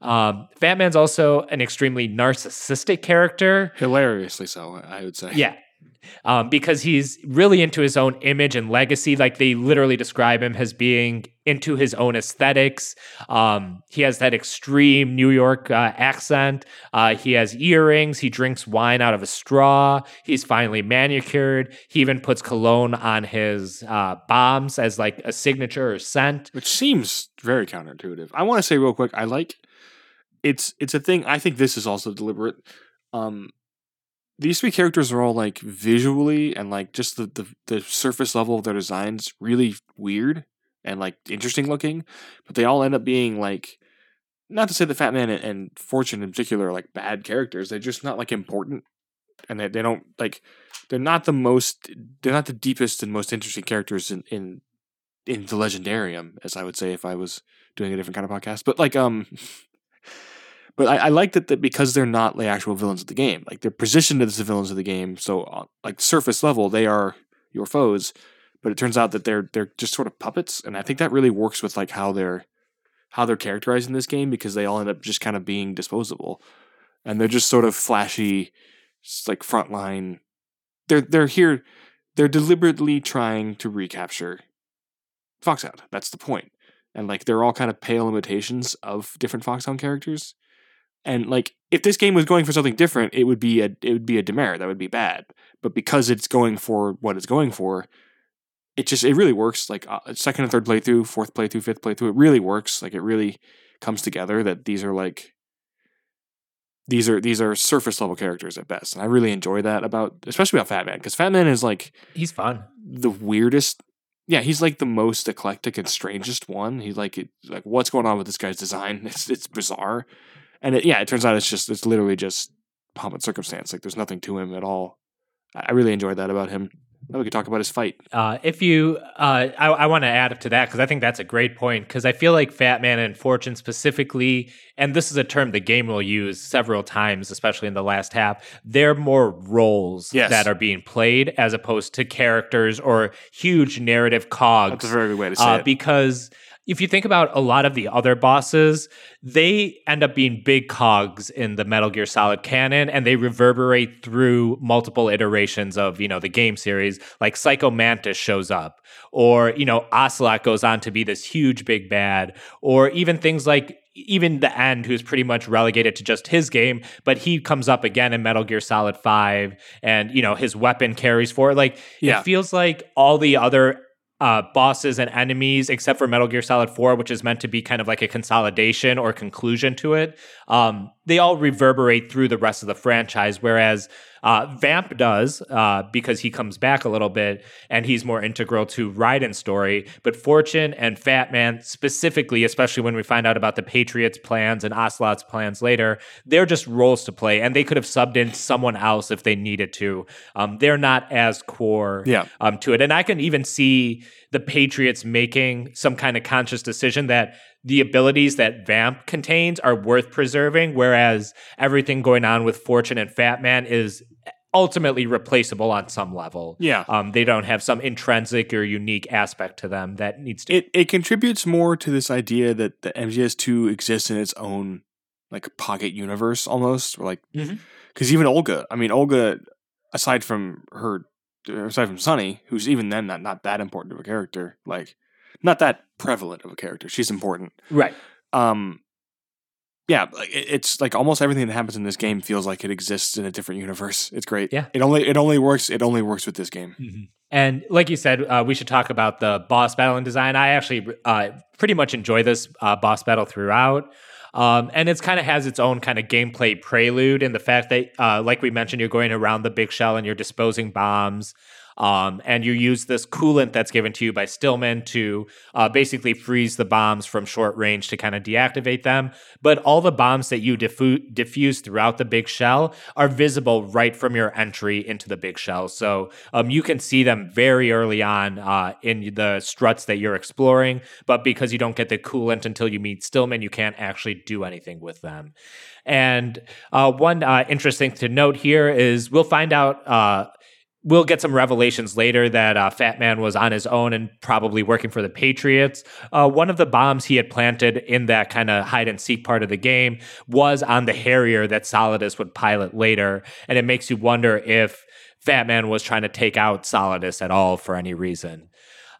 Um, Fat Man's also an extremely narcissistic character. Hilariously so, I would say. Yeah. Um, because he's really into his own image and legacy. Like they literally describe him as being into his own aesthetics. Um, he has that extreme New York uh, accent. Uh, he has earrings. He drinks wine out of a straw. He's finely manicured. He even puts cologne on his uh, bombs as like a signature or scent. Which seems very counterintuitive. I want to say real quick, I like it's it's a thing. I think this is also deliberate. Um, these three characters are all like visually and like just the, the the surface level of their designs really weird and like interesting looking, but they all end up being like not to say the Fat Man and, and Fortune in particular are like bad characters. They're just not like important, and they, they don't like they're not the most they're not the deepest and most interesting characters in in in the Legendarium, as I would say if I was doing a different kind of podcast. But like um [LAUGHS] but I, I like that, that because they're not the actual villains of the game. Like they're positioned as the villains of the game. So uh, like surface level, they are your foes. But it turns out that they're they're just sort of puppets, and I think that really works with like how they're how they're characterized in this game because they all end up just kind of being disposable, and they're just sort of flashy, like frontline. They're they're here. They're deliberately trying to recapture Foxhound. That's the point. point, and like they're all kind of pale imitations of different Foxhound characters. And like, if this game was going for something different, it would be a it would be a demerit. That would be bad. But because it's going for what it's going for, it just it really works. Like uh, second and third playthrough, fourth playthrough, fifth playthrough, it really works. Like it really comes together. That these are like these are these are surface level characters at best, and I really enjoy that about especially about Fat Man because Fat Man is like he's fun, the weirdest. Yeah, he's like the most eclectic and strangest one. He's like like what's going on with this guy's design? [LAUGHS] It's it's bizarre and it, yeah, it turns out it's just it's literally just pomp and circumstance. Like there's nothing to him at all. I really enjoyed that about him. Now we could talk about his fight. Uh, if you, uh, I, I want to add up to that because I think that's a great point. Because I feel like Fat Man and Fortune specifically, and this is a term the game will use several times, especially in the last half. They're more roles yes. that are being played as opposed to characters or huge narrative cogs. That's a very good way to say uh, it. Because if you think about a lot of the other bosses, they end up being big cogs in the Metal Gear Solid canon and they reverberate through multiple iterations of, you know, the game series. Like Psycho Mantis shows up, or, you know, Ocelot goes on to be this huge big bad, or even things like even the end, who's pretty much relegated to just his game, but he comes up again in Metal Gear Solid 5 and, you know, his weapon carries forward. Like, yeah. it feels like all the other uh, bosses and enemies, except for Metal Gear Solid 4, which is meant to be kind of like a consolidation or conclusion to it, um, they all reverberate through the rest of the franchise. Whereas uh, Vamp does uh, because he comes back a little bit and he's more integral to Raiden's story. But Fortune and Fat Man, specifically, especially when we find out about the Patriots' plans and Ocelot's plans later, they're just roles to play, and they could have subbed in someone else if they needed to. Um, they're not as core yeah. um, to it, and I can even see the Patriots making some kind of conscious decision that the abilities that Vamp contains are worth preserving, whereas everything going on with Fortune and Fat Man is ultimately replaceable on some level. Yeah. Um, they don't have some intrinsic or unique aspect to them that needs to. It it contributes more to this idea that the MGS2 exists in its own like pocket universe almost, or like because Mhm. even Olga, I mean Olga, aside from her, aside from Sunny, who's even then not not that important of a character, like not that prevalent of a character. She's important. right. Um, yeah, it's like almost everything that happens in this game feels like it exists in a different universe. It's great. Yeah. it only it only works. It only works with this game. And like you said, uh, we should talk about the boss battle and design. I actually uh, pretty much enjoy this uh, boss battle throughout. Um, and it's kind of has its own kind of gameplay prelude in the fact that, uh, like we mentioned, you're going around the big shell and you're disposing bombs. Um, and you use this coolant that's given to you by Stillman to uh, basically freeze the bombs from short range to kind of deactivate them. But all the bombs that you diffu- diffuse throughout the big shell are visible right from your entry into the big shell. So um, you can see them very early on uh, in the struts that you're exploring. But because you don't get the coolant until you meet Stillman, you can't actually do anything with them. And uh, one uh, interesting to note here is we'll find out uh, we'll get some revelations later that uh, Fat Man was on his own and probably working for the Patriots. Uh, one of the bombs he had planted in that kind of hide and seek part of the game was on the Harrier that Solidus would pilot later. And it makes you wonder if Fat Man was trying to take out Solidus at all for any reason.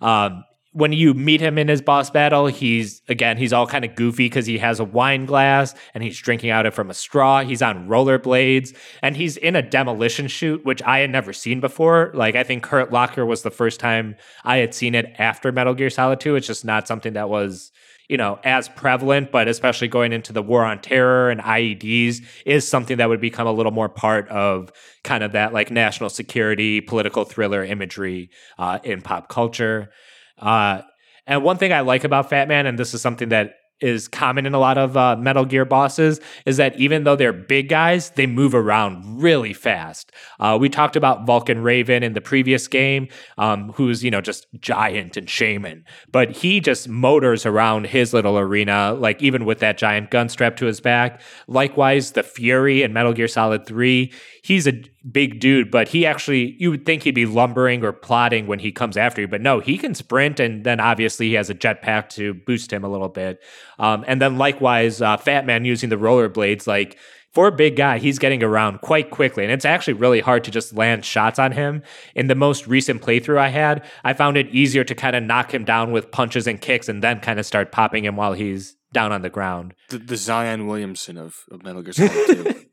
Um, when you meet him in his boss battle, he's again, he's all kind of goofy because he has a wine glass and he's drinking out it from a straw. He's on rollerblades and he's in a demolition chute, which I had never seen before. Like, I think Hurt Locker was the first time I had seen it after Metal Gear Solid 2. It's just not something that was, you know, as prevalent, but especially going into the war on terror and IEDs is something that would become a little more part of kind of that like national security, political thriller imagery uh, in pop culture. Uh, and one thing I like about Fat Man, and this is something that is common in a lot of uh, Metal Gear bosses is that even though they're big guys, they move around really fast. Uh, we talked about Vulcan Raven in the previous game, um, who's you know just giant and shaman, but he just motors around his little arena, like even with that giant gun strapped to his back. Likewise, the Fury in Metal Gear Solid Three, he's a big dude, but he actually you would think he'd be lumbering or plodding when he comes after you, but no, he can sprint, and then obviously he has a jetpack to boost him a little bit. Um, and then likewise, uh, Fat Man using the rollerblades, like for a big guy, he's getting around quite quickly, and it's actually really hard to just land shots on him. In the most recent playthrough I had, I found it easier to kind of knock him down with punches and kicks, and then kind of start popping him while he's down on the ground. The, the Zion Williamson of, of Metal Gear Solid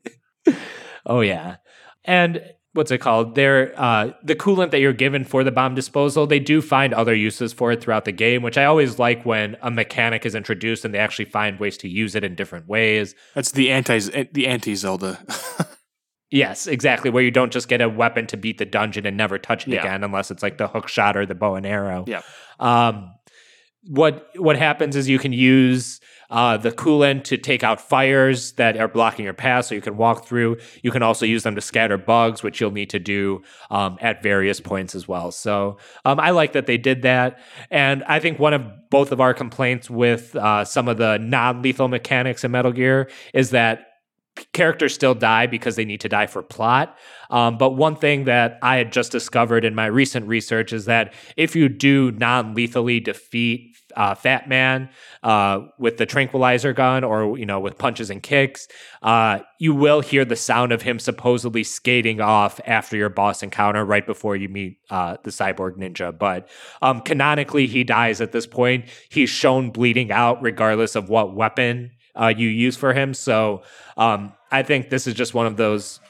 2. [LAUGHS] oh yeah, and what's it called? They're uh, the coolant that you're given for the bomb disposal. They do find other uses for it throughout the game, which I always like when a mechanic is introduced and they actually find ways to use it in different ways. That's the anti the anti Zelda. [LAUGHS] yes, exactly. Where you don't just get a weapon to beat the dungeon and never touch it yeah. again, unless it's like the hook shot or the bow and arrow. Yeah. Um, what what happens is you can use uh, the coolant to take out fires that are blocking your path so you can walk through. You can also use them to scatter bugs, which you'll need to do um, at various points as well. So um, I like that they did that. And I think one of both of our complaints with uh, some of the non lethal mechanics in Metal Gear is that characters still die because they need to die for plot. Um, but one thing that I had just discovered in my recent research is that if you do non lethally defeat uh, Fat Man uh, with the tranquilizer gun or you know with punches and kicks, uh, you will hear the sound of him supposedly skating off after your boss encounter right before you meet uh, the cyborg ninja. But um, canonically, he dies at this point. He's shown bleeding out regardless of what weapon uh, you use for him. So um, I think this is just one of those.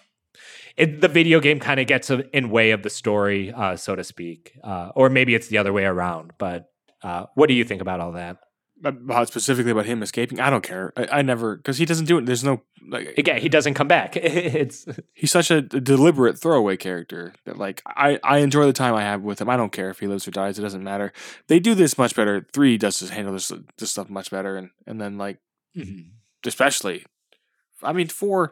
It, the video game kind of gets in way of the story, uh, so to speak, or maybe it's the other way around. But uh, what do you think about all that? About specifically about him escaping, I don't care. I, I never because he doesn't do it. There's no like again, he doesn't come back. [LAUGHS] it's he's such a deliberate throwaway character that like I I enjoy the time I have with him. I don't care if he lives or dies. It doesn't matter. They do this much better. Three does this, handle this this stuff much better, and and then like mm-hmm. especially, I mean four.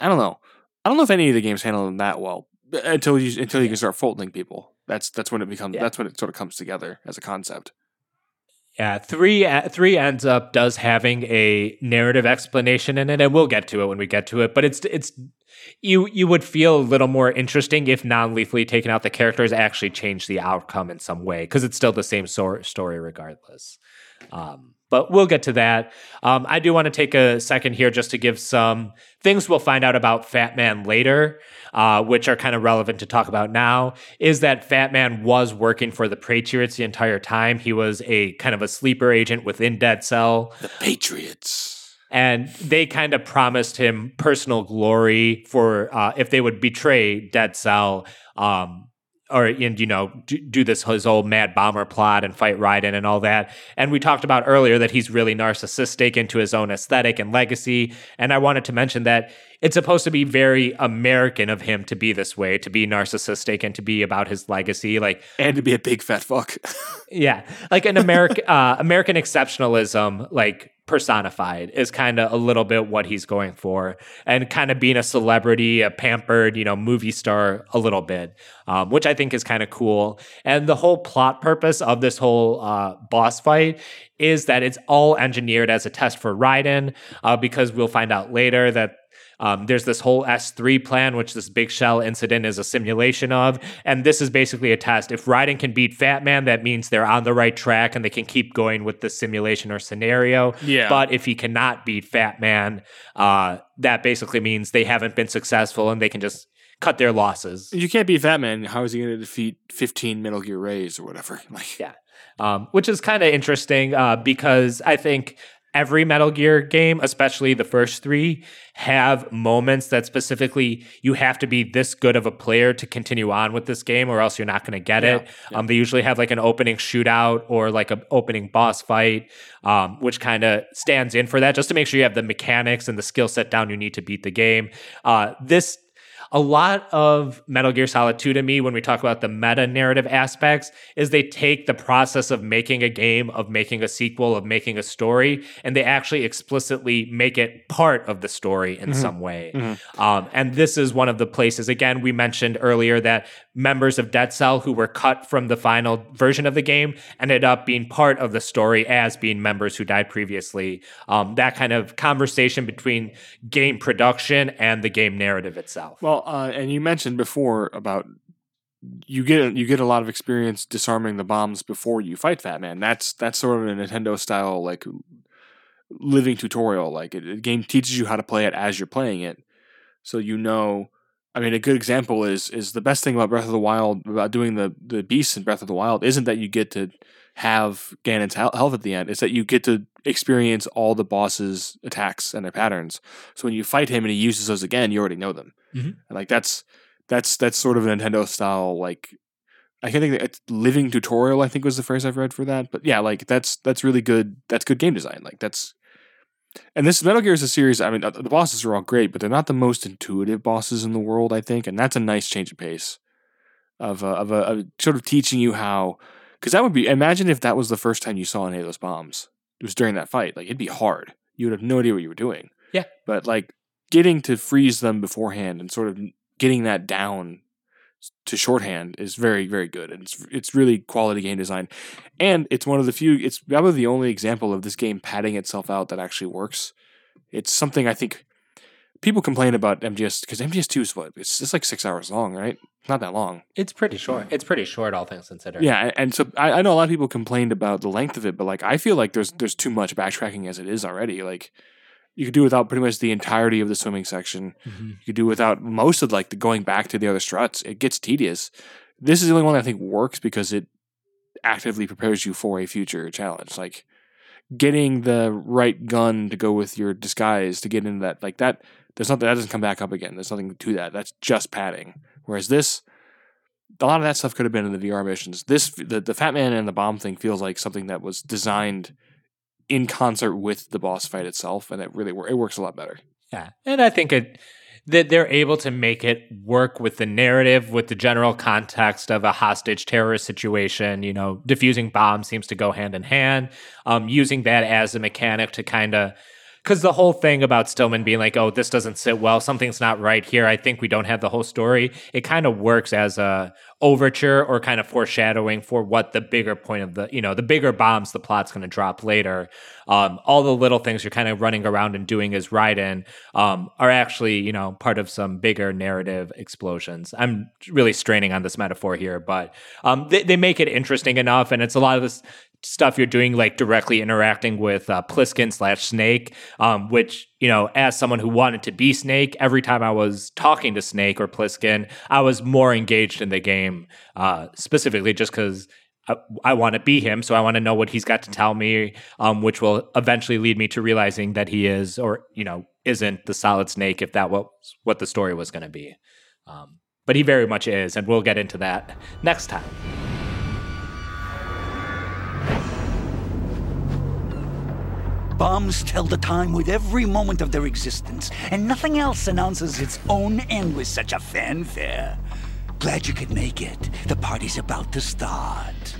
I don't know. I don't know if any of the games handle them that well until you until you can start folding people. That's that's when it becomes. Yeah. That's when it sort of comes together as a concept. Yeah, three uh, three ends up does having a narrative explanation in it, and we'll get to it when we get to it. But it's it's you you would feel a little more interesting if non-lethally taking out the characters actually change the outcome in some way because it's still the same so- story regardless. Um, but we'll get to that. Um, I do want to take a second here just to give some things we'll find out about Fat Man later, uh, which are kind of relevant to talk about now. Is that Fat Man was working for the Patriots the entire time? He was a kind of a sleeper agent within Dead Cell. The Patriots. And they kind of promised him personal glory for uh, if they would betray Dead Cell. Um, or and you know do, do, this his old mad bomber plot and fight Raiden and all that. And we talked about earlier that he's really narcissistic into his own aesthetic and legacy. And I wanted to mention that it's supposed to be very American of him to be this way, to be narcissistic and to be about his legacy, like and to be a big fat fuck. [LAUGHS] yeah, like an American [LAUGHS] uh, American exceptionalism, like personified is kind of a little bit what he's going for and kind of being a celebrity a pampered you know movie star a little bit um, which i think is kind of cool and the whole plot purpose of this whole uh, boss fight is that it's all engineered as a test for Raiden uh, because we'll find out later that Um, there's this whole S3 plan, which this big shell incident is a simulation of. And this is basically a test. If Raiden can beat Fat Man, that means they're on the right track and they can keep going with the simulation or scenario. Yeah. But if he cannot beat Fat Man, uh, that basically means they haven't been successful and they can just cut their losses. You can't beat Fat Man. How is he going to defeat 15 Metal Gear Rays or whatever? [LAUGHS] Like, Yeah. Um, which is kind of interesting uh, because I think every Metal Gear game, especially the first three, have moments that specifically you have to be this good of a player to continue on with this game, or else you're not going to get Yeah, it. Um, they usually have like an opening shootout or like an opening boss fight, um, which kind of stands in for that, just to make sure you have the mechanics and the skill set down you need to beat the game. Uh, this a lot of Metal Gear Solid 2 to me, when we talk about the meta narrative aspects, is they take the process of making a game, of making a sequel, of making a story, and they actually explicitly make it part of the story in some way. Um, and this is one of the places, again, we mentioned earlier that members of Dead Cell who were cut from the final version of the game ended up being part of the story as being members who died previously. Um, that kind of conversation between game production and the game narrative itself. Well, uh, and you mentioned before about you get you get a lot of experience disarming the bombs before you fight Fat Man. That's that's sort of a Nintendo style like living tutorial. Like the game teaches you how to play it as you're playing it, so you know. I mean, a good example is is the best thing about Breath of the Wild about doing the the beasts in Breath of the Wild isn't that you get to have Ganon's health at the end. is that you get to experience all the bosses' attacks and their patterns. So when you fight him and he uses those again, you already know them. Mhm. And, like that's that's that's sort of a Nintendo style like I can't think it's living tutorial. I think was the phrase I've read for that. But yeah, like that's that's really good. That's good game design. Like that's and this Metal Gear is a series. I mean, uh, the bosses are all great, but they're not the most intuitive bosses in the world. I think, and that's a nice change of pace of a, of a, of sort of teaching you how. Because that would be imagine if that was the first time you saw any of those bombs. It was during that fight. Like it'd be hard. You would have no idea what you were doing. Yeah. But like getting to freeze them beforehand and sort of getting that down to shorthand is very very good and it's it's really quality game design and it's one of the few it's probably the only example of this game padding itself out that actually works it's something i think people complain about mgs because mgs2 is what it's just like six hours long right not that long It's pretty short. It's pretty short, all things considered. yeah and, so I, I know a lot of people complained about the length of it but like i feel like there's there's too much backtracking as it is already like you could do without pretty much the entirety of the swimming section Mhm. you could do without most of like the going back to the other struts. It gets tedious. This is the only one I think works because it actively prepares you for a future challenge. Like getting the right gun to go with your disguise to get into that like that there's nothing that doesn't come back up again. There's nothing to that. That's just padding. Whereas this a lot of that stuff could have been in the VR missions. This the, the Fat Man and the bomb thing feels like something that was designed in concert with the boss fight itself, and it really it works a lot better. Yeah, and I think it that they're able to make it work with the narrative, with the general context of a hostage terrorist situation. You know, diffusing bombs seems to go hand in hand. Um, using that as a mechanic to kind of. Because the whole thing about Stillman being like, oh, this doesn't sit well, something's not right here. I think we don't have the whole story. It kind of works as a overture or kind of foreshadowing for what the bigger point of the, you know, the bigger bombs the plot's going to drop later. Um, all the little things you're kind of running around and doing as Raiden um, are actually, you know, part of some bigger narrative explosions. I'm really straining on this metaphor here, but um, they, they make it interesting enough, and it's a lot of this stuff you're doing, like directly interacting with uh, Pliskin slash Snake, um, which you know, as someone who wanted to be Snake, every time I was talking to Snake or Pliskin, I was more engaged in the game, uh, specifically just because. I, I want to be him, so I want to know what he's got to tell me, um, which will eventually lead me to realizing that he is, or you know, isn't the Solid Snake, if that was what the story was going to be. Um, but he very much is, and we'll get into that next time. Bombs tell the time with every moment of their existence, and nothing else announces its own end with such a fanfare. Glad you could make it. The party's about to start.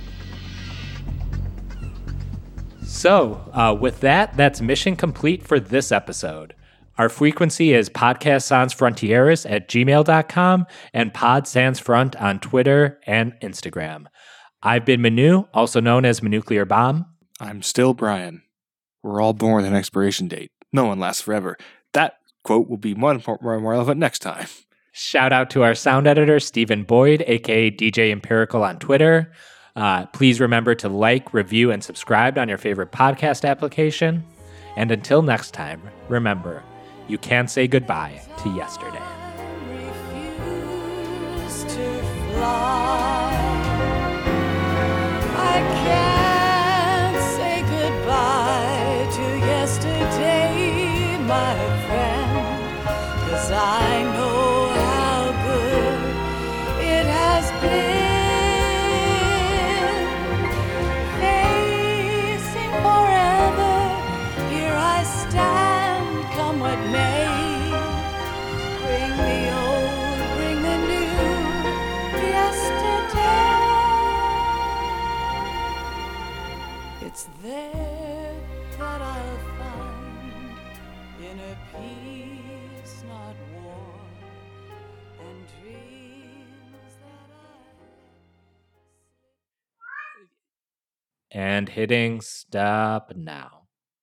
So, uh, with that, that's mission complete for this episode. Our frequency is Podcast Sans Frontieres at gmail.com and Pod Sans Front on Twitter and Instagram. I've been Manu, also known as Manuclear Bomb. I'm still Brian. We're all born with an expiration date. No one lasts forever. That quote will be more, more, more relevant next time. Shout out to our sound editor, Stephen Boyd, aka DJ Empirical on Twitter. Uh, please remember to like, review, and subscribe on your favorite podcast application. And until next time, remember, you can't say goodbye to yesterday. refuse to fly. I can't my And hitting stop now.